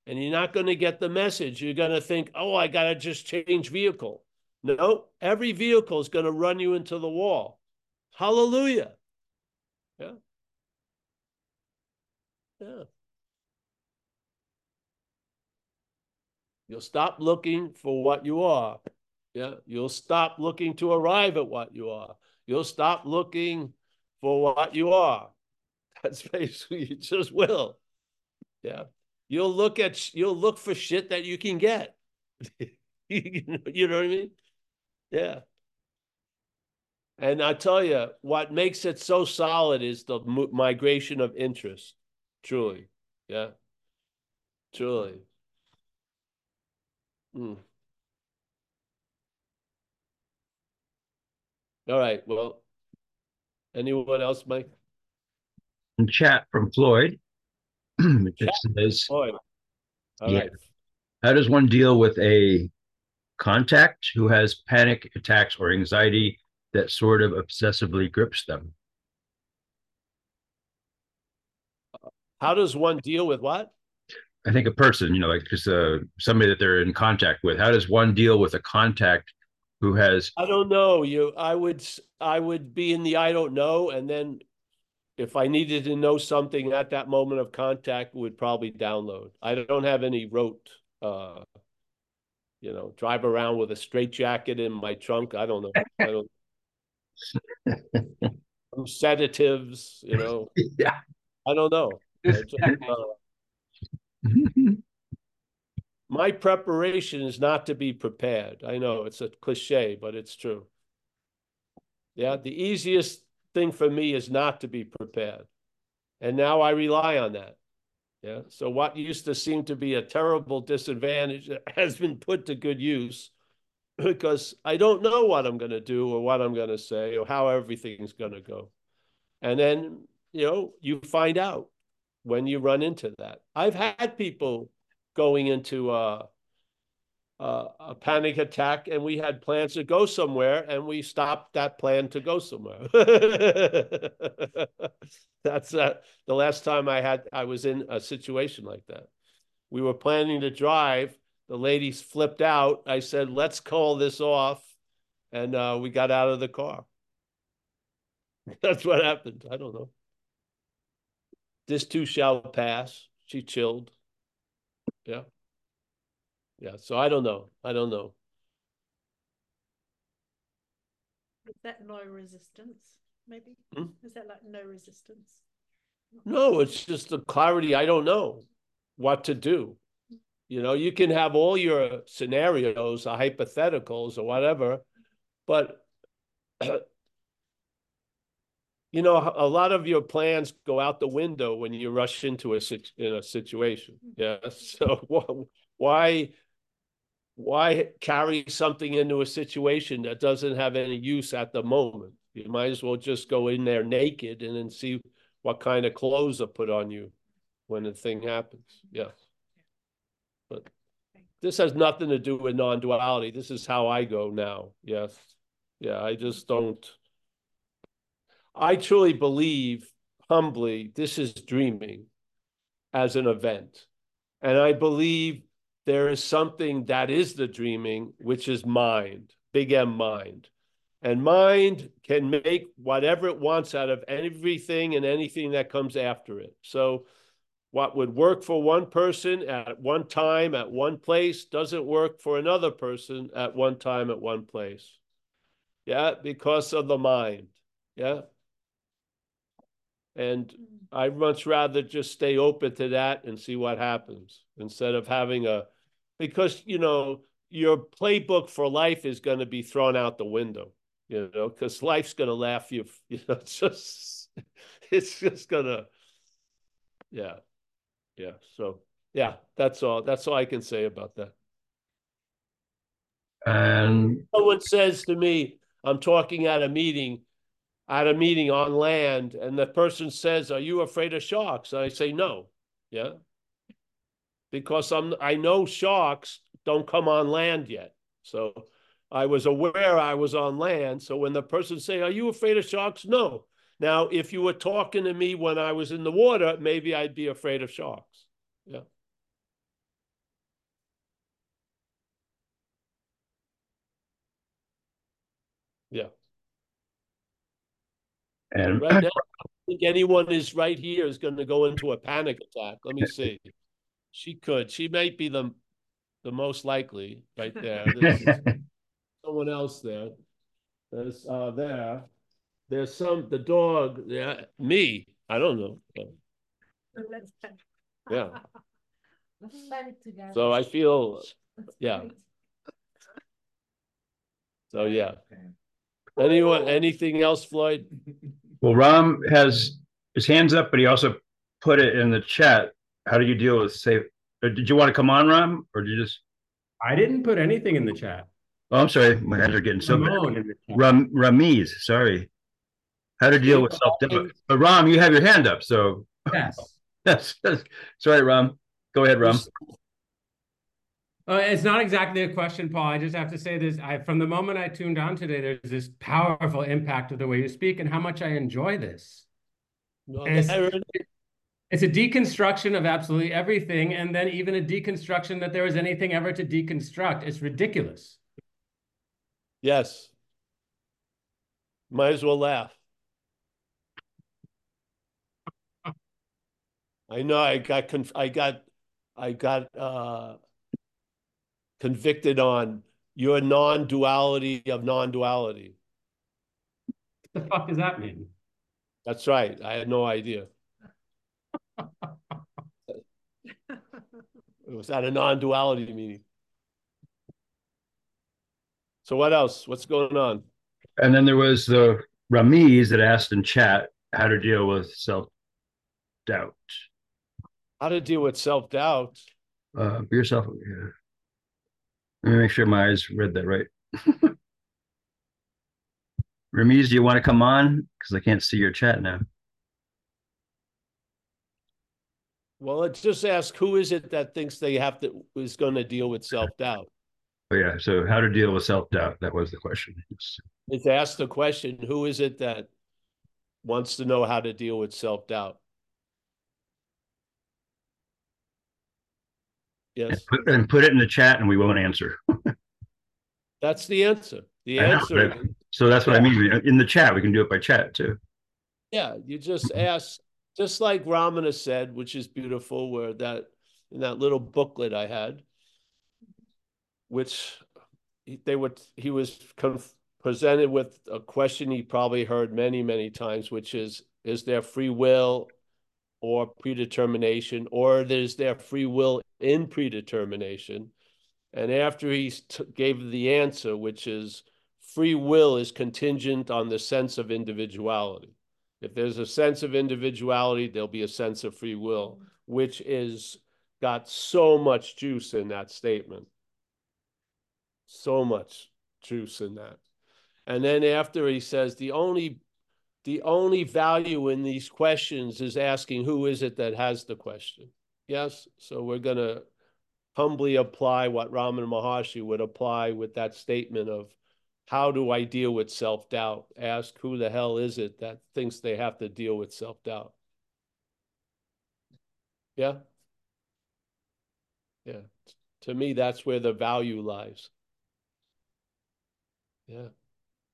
And you're not going to get the message. You're going to think, oh, I got to just change vehicle. No, every vehicle is going to run you into the wall. Hallelujah. Yeah. Yeah. You'll stop looking for what you are. Yeah. You'll stop looking to arrive at what you are. You'll stop looking for what you are. That's basically you just will. Yeah. You'll look at you'll look for shit that you can get. you know what I mean? Yeah. And I tell you, what makes it so solid is the migration of interest. Truly. Yeah. Truly. Mm. All right. Well, anyone else, Mike? In chat from Floyd, it says. All Yeah. right. how does one deal with a contact who has panic attacks or anxiety that sort of obsessively grips them? How does one deal with what? I think a person, you know, like just uh, somebody that they're in contact with. How does one deal with a contact who has? I don't know. You, I would, I would be in the I don't know, and then if I needed to know something at that moment of contact, would probably download. I don't have any rote. Uh, you know, drive around with a straight jacket in my trunk. I don't know. I don't. Some sedatives, you know. Yeah. I don't know. I just, uh, my preparation is not to be prepared. I know it's a cliche, but it's true. Yeah, the easiest thing for me is not to be prepared. And now I rely on that. Yeah. So what used to seem to be a terrible disadvantage has been put to good use because I don't know what I'm going to do or what I'm going to say or how everything's going to go. And then, you know, you find out when you run into that. I've had people going into uh uh, a panic attack and we had plans to go somewhere and we stopped that plan to go somewhere. That's uh, the last time I had, I was in a situation like that. We were planning to drive. The ladies flipped out. I said, let's call this off. And uh, we got out of the car. That's what happened. I don't know. This too shall pass. She chilled. Yeah. Yeah. So I don't know. I don't know. Is that no resistance, maybe? Hmm? Is that like no resistance? No, it's just the clarity. I don't know what to do. You know, you can have all your scenarios or hypotheticals or whatever, but you know, a lot of your plans go out the window when you rush into a in a situation. Yeah. So why why carry something into a situation that doesn't have any use at the moment? You might as well just go in there naked and then see what kind of clothes are put on you when the thing happens. Yes. But this has nothing to do with non-duality. This is how I go now. Yes. Yeah, I just don't. I truly believe humbly this is dreaming as an event. And I believe there is something that is the dreaming, which is mind, big M mind. And mind can make whatever it wants out of everything and anything that comes after it. So, what would work for one person at one time at one place doesn't work for another person at one time at one place. Yeah, because of the mind. Yeah. And mm. I'd much rather just stay open to that and see what happens instead of having a, because, you know, your playbook for life is going to be thrown out the window, you know, because life's going to laugh you, you know, it's just, it's just going to, yeah. Yeah. So, yeah, that's all. That's all I can say about that. And Someone says to me, I'm talking at a meeting, at a meeting on land, and the person says, Are you afraid of sharks? And I say, No. Yeah. Because I'm I know sharks don't come on land yet. So I was aware I was on land. So when the person say, Are you afraid of sharks? No. Now, if you were talking to me when I was in the water, maybe I'd be afraid of sharks. Yeah. Yeah. and Right now, I think anyone is right here is going to go into a panic attack. Let me see. She could. She might be the the most likely right there. There's someone else there. There's uh there. There's some the dog. Yeah, me. I don't know. Let's Yeah. Let's fight it together. So I feel That's yeah. great. so yeah. Anyone? Anything else, Floyd? well, Ram has his hands up, but he also put it in the chat. How do you deal with say? Did you want to come on, Ram, or did you just? I didn't put anything in the chat. Oh, I'm sorry, my hands are getting so big. Ramon in the chat. Ram Ramiz, sorry. How to deal with self doubt? But Ram, you have your hand up, so Yes. that's, that's sorry, Ram. Go ahead, Ram. Uh, it's not exactly a question, Paul. I just have to say this. I, from the moment I tuned on today, there's this powerful impact of the way you speak and how much I enjoy this. No, It's a deconstruction of absolutely everything, and then even a deconstruction that there was anything ever to deconstruct. It's ridiculous. Yes. Might as well laugh. I know I got conf- I got I got uh convicted on your non-duality of non-duality. What the fuck does that mean? That's right. I had no idea. It was at a non-duality meeting. So what else? What's going on? And then there was the Ramiz that asked in chat how to deal with self doubt. How to deal with self-doubt? Uh, be yourself. Yeah. Let me make sure my eyes read that right. Ramiz, do you want to come on? Because I can't see your chat now. Well, let's just ask who is it that thinks they have to is going to deal with self doubt? But oh, yeah, so how to deal with self-doubt, that was the question. Yes. It's asked the question, who is it that wants to know how to deal with self-doubt? And Yes, put, and put it in the chat and we won't answer. that's the answer. The I know, answer, but- So that's what I mean. In the chat, we can do it by chat too. yeah, you just mm-hmm. ask, just like Ramana said, which is beautiful, where that, in that little booklet I had, which they would, he was conf- presented with a question he probably heard many, many times, which is, is there free will or predetermination, or is there free will in predetermination? And after he t- gave the answer, which is free will is contingent on the sense of individuality. If there's a sense of individuality, there'll be a sense of free will, which is got so much juice in that statement. So much juice in that. And then after he says the only the only value in these questions is asking who is it that has the question. Yes. So we're gonna humbly apply what Ramana Maharshi would apply with that statement of how do I deal with self-doubt? Ask who the hell is it that thinks they have to deal with self-doubt? Yeah. Yeah. To me, that's where the value lies. Yeah.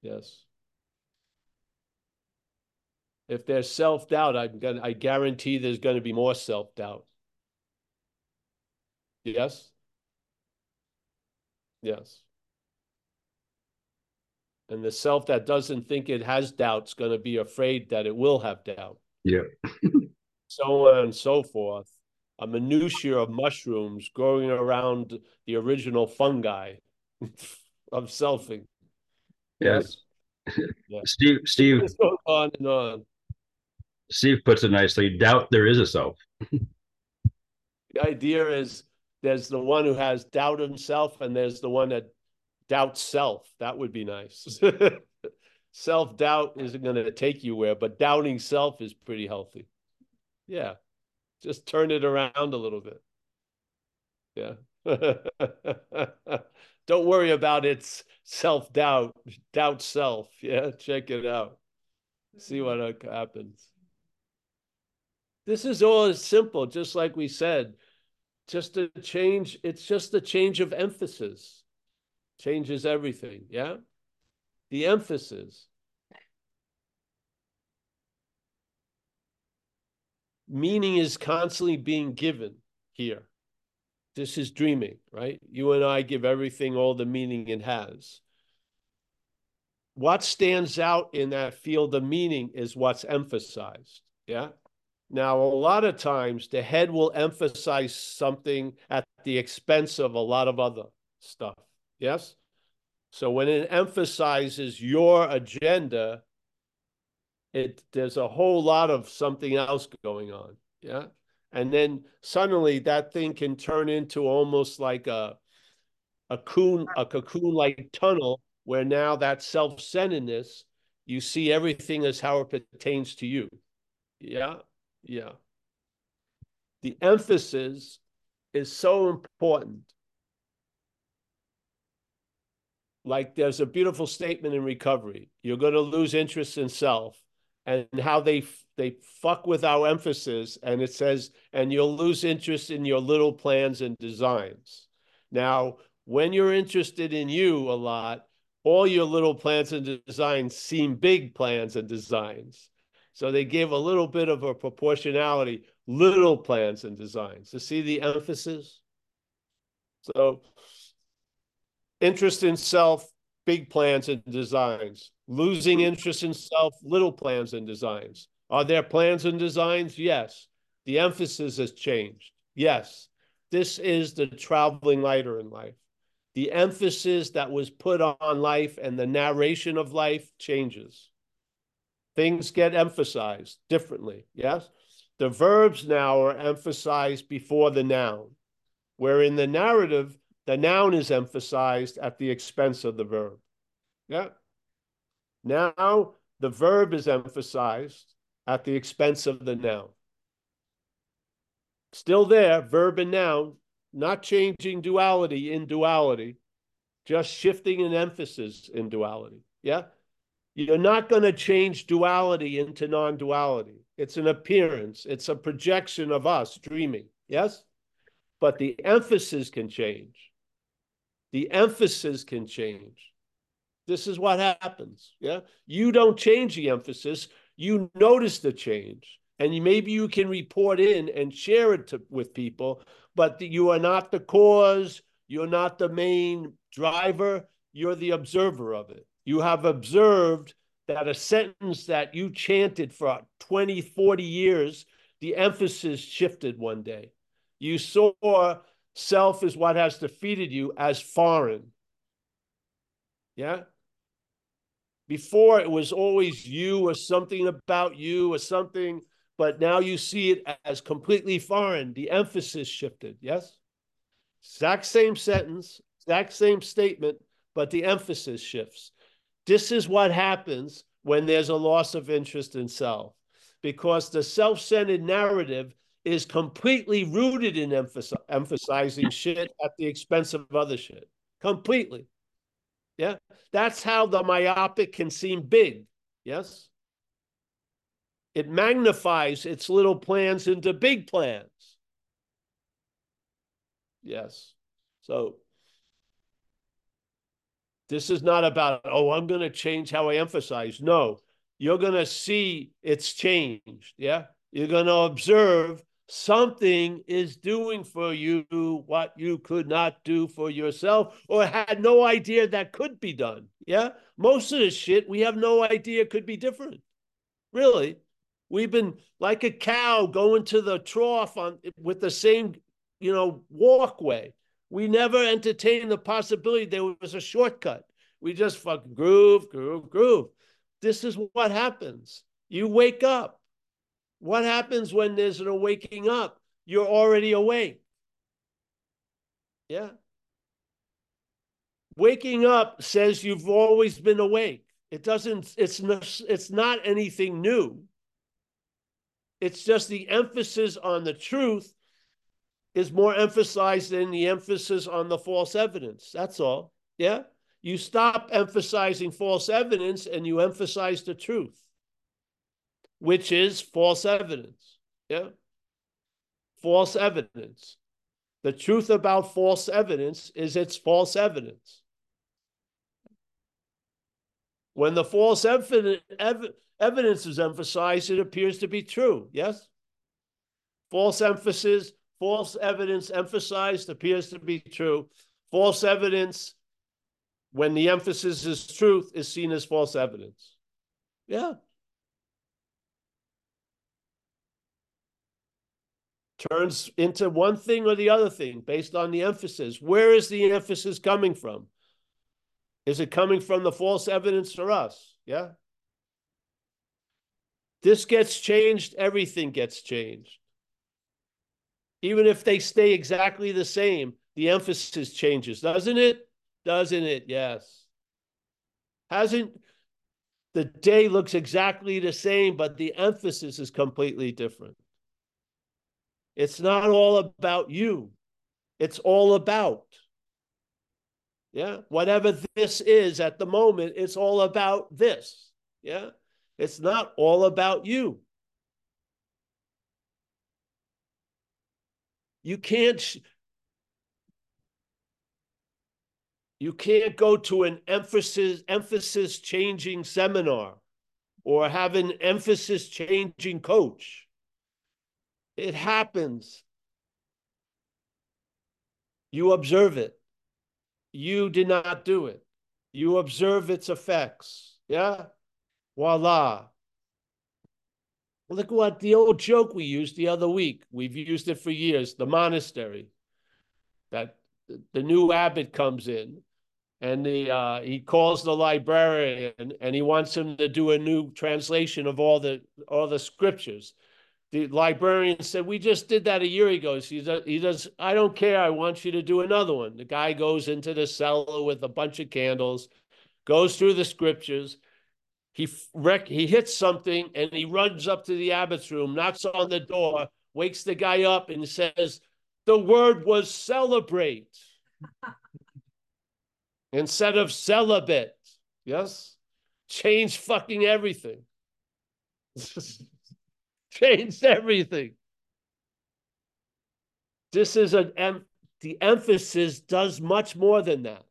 Yes. If there's self-doubt, I'm gonna, I guarantee there's gonna be more self-doubt. Yes? Yes. And the self that doesn't think it has doubt's gonna be afraid that it will have doubt. Yeah. So on and so forth. A minutiae of mushrooms growing around the original fungi of selfing. Yes. Yeah. Steve, Steve, on and on. Steve puts it nicely. Doubt there is a self. The idea is there's the one who has doubt himself and there's the one that doubts self. That would be nice. self doubt isn't going to take you where, but doubting self is pretty healthy. Yeah. Just turn it around a little bit. Yeah. Don't worry about its self doubt. Doubt self. Yeah. Check it out. See what uh, happens. This is all simple, just like we said. Just a change, it's just a change of emphasis. Changes everything, yeah? The emphasis. Meaning is constantly being given here. This is dreaming, right? You and I give everything all the meaning it has. What stands out in that field of meaning is what's emphasized, yeah? Now, a lot of times the head will emphasize something at the expense of a lot of other stuff. Yes? So when it emphasizes your agenda, it there's a whole lot of something else going on. Yeah. And then suddenly that thing can turn into almost like a a cocoon, a cocoon like tunnel where now that self-centeredness, you see everything as how it pertains to you. Yeah. Yeah. The emphasis is so important. Like there's a beautiful statement in recovery. You're going to lose interest in self and how they they fuck with our emphasis and it says and you'll lose interest in your little plans and designs. Now, when you're interested in you a lot, all your little plans and designs seem big plans and designs. So they give a little bit of a proportionality, little plans and designs. To see the emphasis? So interest in self, big plans and designs. Losing interest in self, little plans and designs. Are there plans and designs? Yes. The emphasis has changed. Yes. This is the traveling lighter in life. The emphasis that was put on life and the narration of life changes things get emphasized differently. Yes. The verbs now are emphasized before the noun, where in the narrative, the noun is emphasized at the expense of the verb. Yeah. Now the verb is emphasized at the expense of the noun. Still there, verb and noun, not changing duality in duality, just shifting an emphasis in duality. Yeah. You're not going to change duality into non duality. It's an appearance, it's a projection of us dreaming. Yes. But the emphasis can change. The emphasis can change. This is what happens. Yeah. You don't change the emphasis, you notice the change. And maybe you can report in and share it to, with people, but you are not the cause, you're not the main driver, you're the observer of it. You have observed that a sentence that you chanted for 20, 40 years, the emphasis shifted one day. You saw self is what has defeated you as foreign. Yeah. Before it was always you or something about you or something, but now you see it as completely foreign. The emphasis shifted. Yes. Exact same sentence, exact same statement, but the emphasis shifts. This is what happens when there's a loss of interest in self, because the self centered narrative is completely rooted in emphasizing shit at the expense of other shit. Completely. Yeah. That's how the myopic can seem big. Yes. It magnifies its little plans into big plans. Yes. So this is not about, oh, I'm going to change how I emphasize. No, you're going to see it's changed. Yeah. You're going to observe something is doing for you what you could not do for yourself or had no idea that could be done. Yeah. Most of the shit we have no idea could be different. Really. We've been like a cow going to the trough on with the same, you know, walkway. We never entertained the possibility there was a shortcut. We just fucking groove, groove, groove. This is what happens. You wake up. What happens when there's an waking up? You're already awake. Yeah. Waking up says you've always been awake. It doesn't, it's not, it's not anything new. It's just the emphasis on the truth is more emphasized than the emphasis on the false evidence. That's all. Yeah. You stop emphasizing false evidence and you emphasize the truth, which is false evidence. Yeah. False evidence. The truth about false evidence is it's false evidence. When the false evidence, evidence is emphasized, it appears to be true. Yes? False emphasis, false evidence emphasized appears to be true. False evidence, when the emphasis is truth, is seen as false evidence. Yeah. Turns into one thing or the other thing based on the emphasis. Where is the emphasis coming from? Is it coming from the false evidence or us? Yeah. This gets changed, everything gets changed. Even if they stay exactly the same, the emphasis changes, doesn't it? Doesn't it? Yes. Hasn't the day looks exactly the same, but the emphasis is completely different. It's not all about you. It's all about. Yeah. Whatever this is at the moment, it's all about this. Yeah. It's not all about you. You can't you can't go to an emphasis emphasis changing seminar or have an emphasis changing coach. It happens. You observe it. You did not do it. You observe its effects. Yeah? Voila. Look what the old joke we used the other week. We've used it for years. The monastery. That the new abbot comes in and the uh, he calls the librarian and he wants him to do a new translation of all the all the scriptures. The librarian said, "We just did that a year ago." He does, he does. I don't care. I want you to do another one. The guy goes into the cellar with a bunch of candles, goes through the scriptures, he wreck, he hits something and he runs up to the abbot's room, knocks on the door, wakes the guy up and says, "The word was celebrate." instead of celibate. Yes? Change fucking everything. Changed everything. This is an em- the emphasis does much more than that.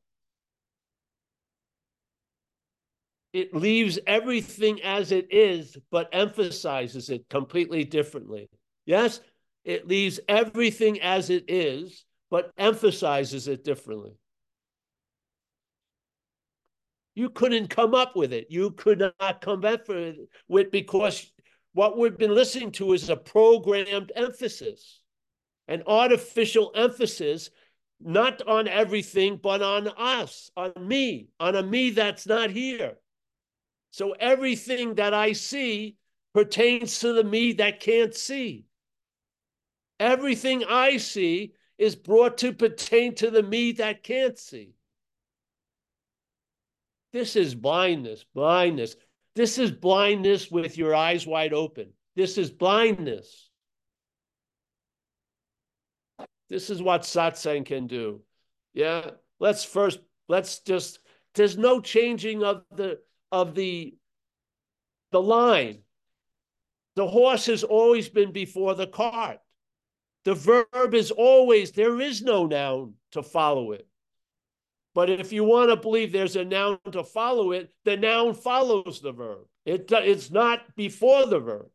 It leaves everything as it is, but emphasizes it completely differently. Yes, it leaves everything as it is, but emphasizes it differently. You couldn't come up with it. You could not come up with it because what we've been listening to is a programmed emphasis, an artificial emphasis, not on everything, but on us, on me, on a me that's not here. So everything that I see pertains to the me that can't see. Everything I see is brought to pertain to the me that can't see. This is blindness, blindness. This is blindness with your eyes wide open. This is blindness. This is what satsang can do. Yeah. Let's first, let's just, there's no changing of the, of the, the line. The horse has always been before the cart. The verb is always, there is no noun to follow it. But if you want to believe there's a noun to follow it, the noun follows the verb. It, it's not before the verb.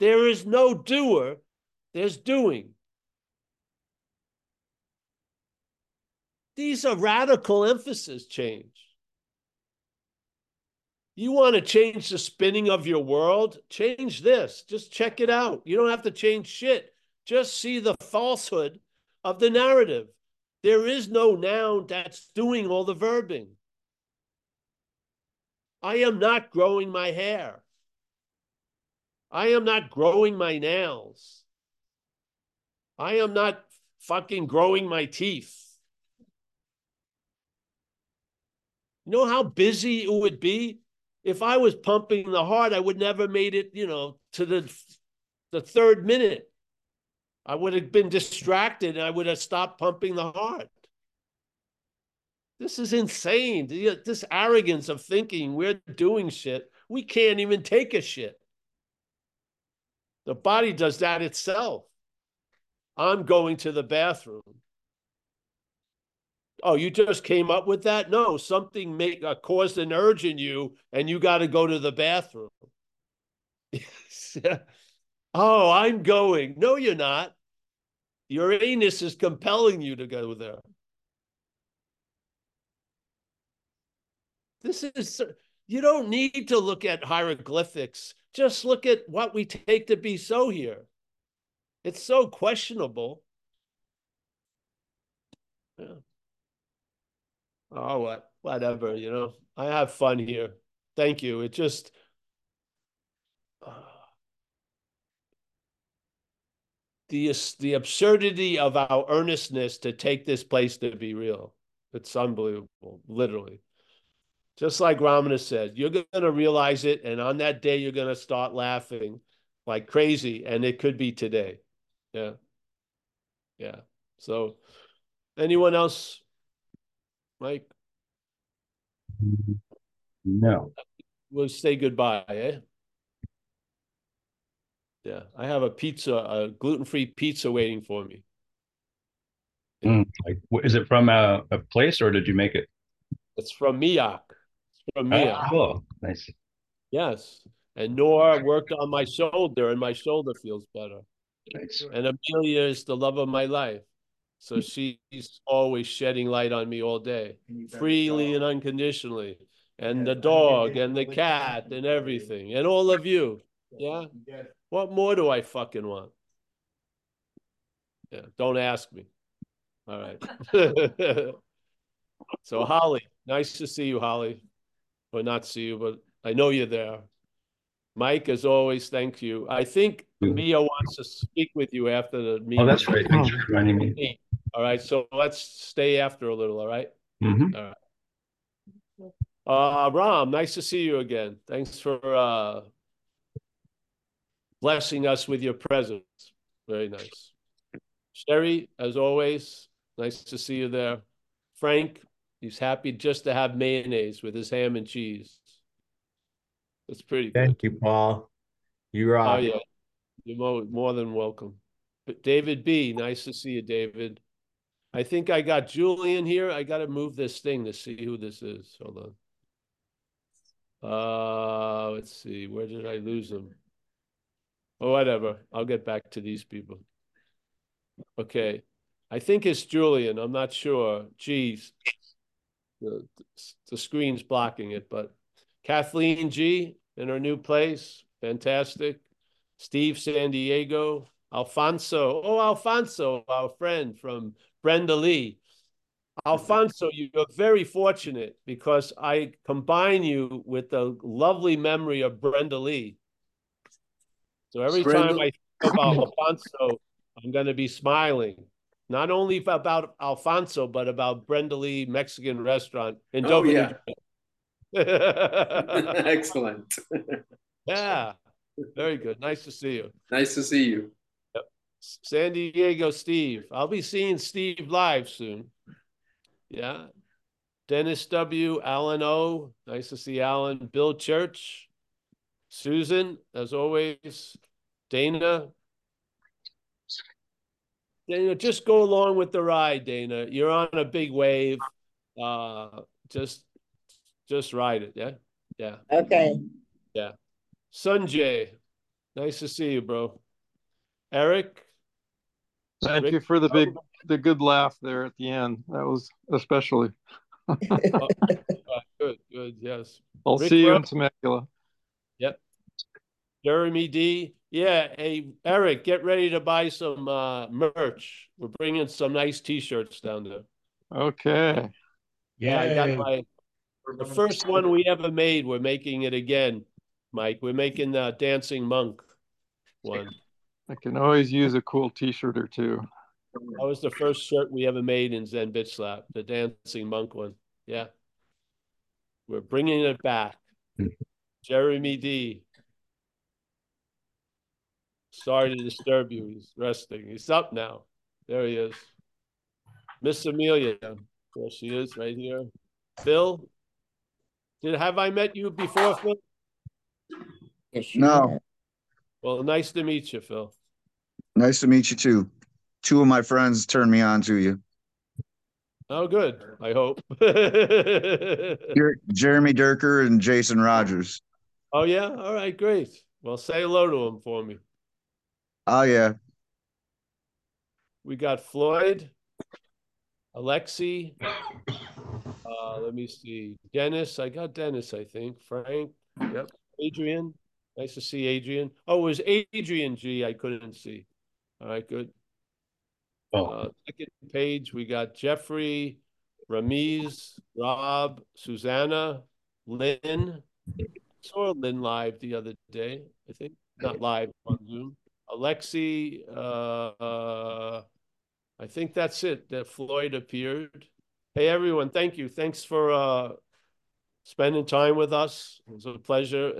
There is no doer, there's doing. These are radical emphasis change. You want to change the spinning of your world? Change this. Just check it out. You don't have to change shit. Just see the falsehood of the narrative. There is no noun that's doing all the verbing. I am not growing my hair. I am not growing my nails. I am not fucking growing my teeth. You know how busy it would be? If I was pumping the heart, I would never made it, you know, to the the third minute. I would have been distracted and I would have stopped pumping the heart. This is insane. This arrogance of thinking we're doing shit. We can't even take a shit. The body does that itself. I'm going to the bathroom. Oh, you just came up with that? No, something make uh, caused an urge in you, and you got to go to the bathroom. oh, I'm going. No, you're not. Your anus is compelling you to go there. This is you don't need to look at hieroglyphics. Just look at what we take to be so here. It's so questionable. Yeah. Oh, what? Whatever, you know. I have fun here. Thank you. It just uh, the the absurdity of our earnestness to take this place to be real. It's unbelievable, literally. Just like Ramana said, you're going to realize it, and on that day, you're going to start laughing like crazy, and it could be today. Yeah. Yeah. So, anyone else? Mike? No. We'll say goodbye, eh? Yeah, I have a pizza, a gluten-free pizza waiting for me. Mm, like, is it from a, a place or did you make it? It's from Miak. It's from Miak. Ah, cool. Nice. Yes. And Nora worked on my shoulder, and my shoulder feels better. Nice. And Amelia is the love of my life. So she's always shedding light on me all day, freely and unconditionally. And the dog and the cat and everything, and all of you. Yeah. What more do I fucking want? Yeah, don't ask me. All right. so Holly, nice to see you, Holly. Or not see you, but I know you're there. Mike, as always, thank you. I think Mia wants to speak with you after the meeting. Oh, that's right. Thanks for reminding me. All right, so let's stay after a little, all right? Mhm. All right. Uh, Ram, nice to see you again. Thanks for uh, blessing us with your presence. Very nice. Sherry, as always, nice to see you there. Frank, he's happy just to have mayonnaise with his ham and cheese. That's pretty good. Thank you, Paul. You Oh, rock. yeah. You're more, more than welcome. But David B, nice to see you, David. I think I got Julian here. I gotta move this thing to see who this is. Hold on. Uh, let's see, where did I lose him? Whatever. I'll get back to these people. Okay. I think it's Julian. I'm not sure. Geez. The, the screen's blocking it, but Kathleen G in her new place. Fantastic. Steve San Diego. Alfonso. Oh, Alfonso, our friend from Brenda Lee. Alfonso, you're very fortunate because I combine you with the lovely memory of Brenda Lee. So every time I think about Alfonso, I'm going to be smiling. Not only about Alfonso, but about Brenda Lee Mexican restaurant in Oh, Dover. Yeah. Excellent. yeah, very good. Nice to see you. Nice to see you. San Diego Steve. I'll be seeing Steve live soon. Yeah. Dennis W. Alan O. Nice to see Alan. Bill Church. Susan, as always. Dana. Dana, just go along with the ride, Dana. You're on a big wave. Uh just just ride it, yeah? Yeah. Okay, Yeah. Sunjay. Nice to see you, bro. Eric. Thank Rick- you for the big, the good laugh there at the end. That was especially. Uh, Good, good, yes. I'll Rick see you in Rowe. Temecula. Jeremy D. Yeah, hey, Eric, get ready to buy some uh merch. We're bringing some nice t-shirts down there. Okay. Yeah, I got my the first one we ever made. We're making it again, Mike. We're making the dancing monk one. I can always use a cool t-shirt or two. That was the first shirt we ever made in Zen Bitch Slap, the dancing monk one. Yeah. We're bringing it back. Jeremy D. Sorry to disturb you. He's resting. He's up now. There he is. Miss Amelia. There she is right here. Phil. Did have I met you before, Phil? Yes, No. have. Well, nice to meet you, Phil. Nice to meet you too. Two of my friends turned me on to you. Oh, good. I hope. Jer- Jeremy Durker and Jason Rogers. oh, yeah. All right. Great. Well, say hello to him for me. Oh yeah. We got Floyd, Alexi. Uh, let me see. Dennis. I got Dennis, I think. Frank. Yep. Adrian. Nice to see Adrian. Oh, it was Adrian G. I couldn't see. All right, good. Oh, Uh, second page, we got Jeffrey, Ramiz, Rob, Susanna, Lynn. Saw Lynn live the other day, I think, not live on Zoom. Alexi, uh, I think that's it, that Floyd appeared. Hey, everyone, thank you. Thanks for, uh, spending time with us. It was a pleasure.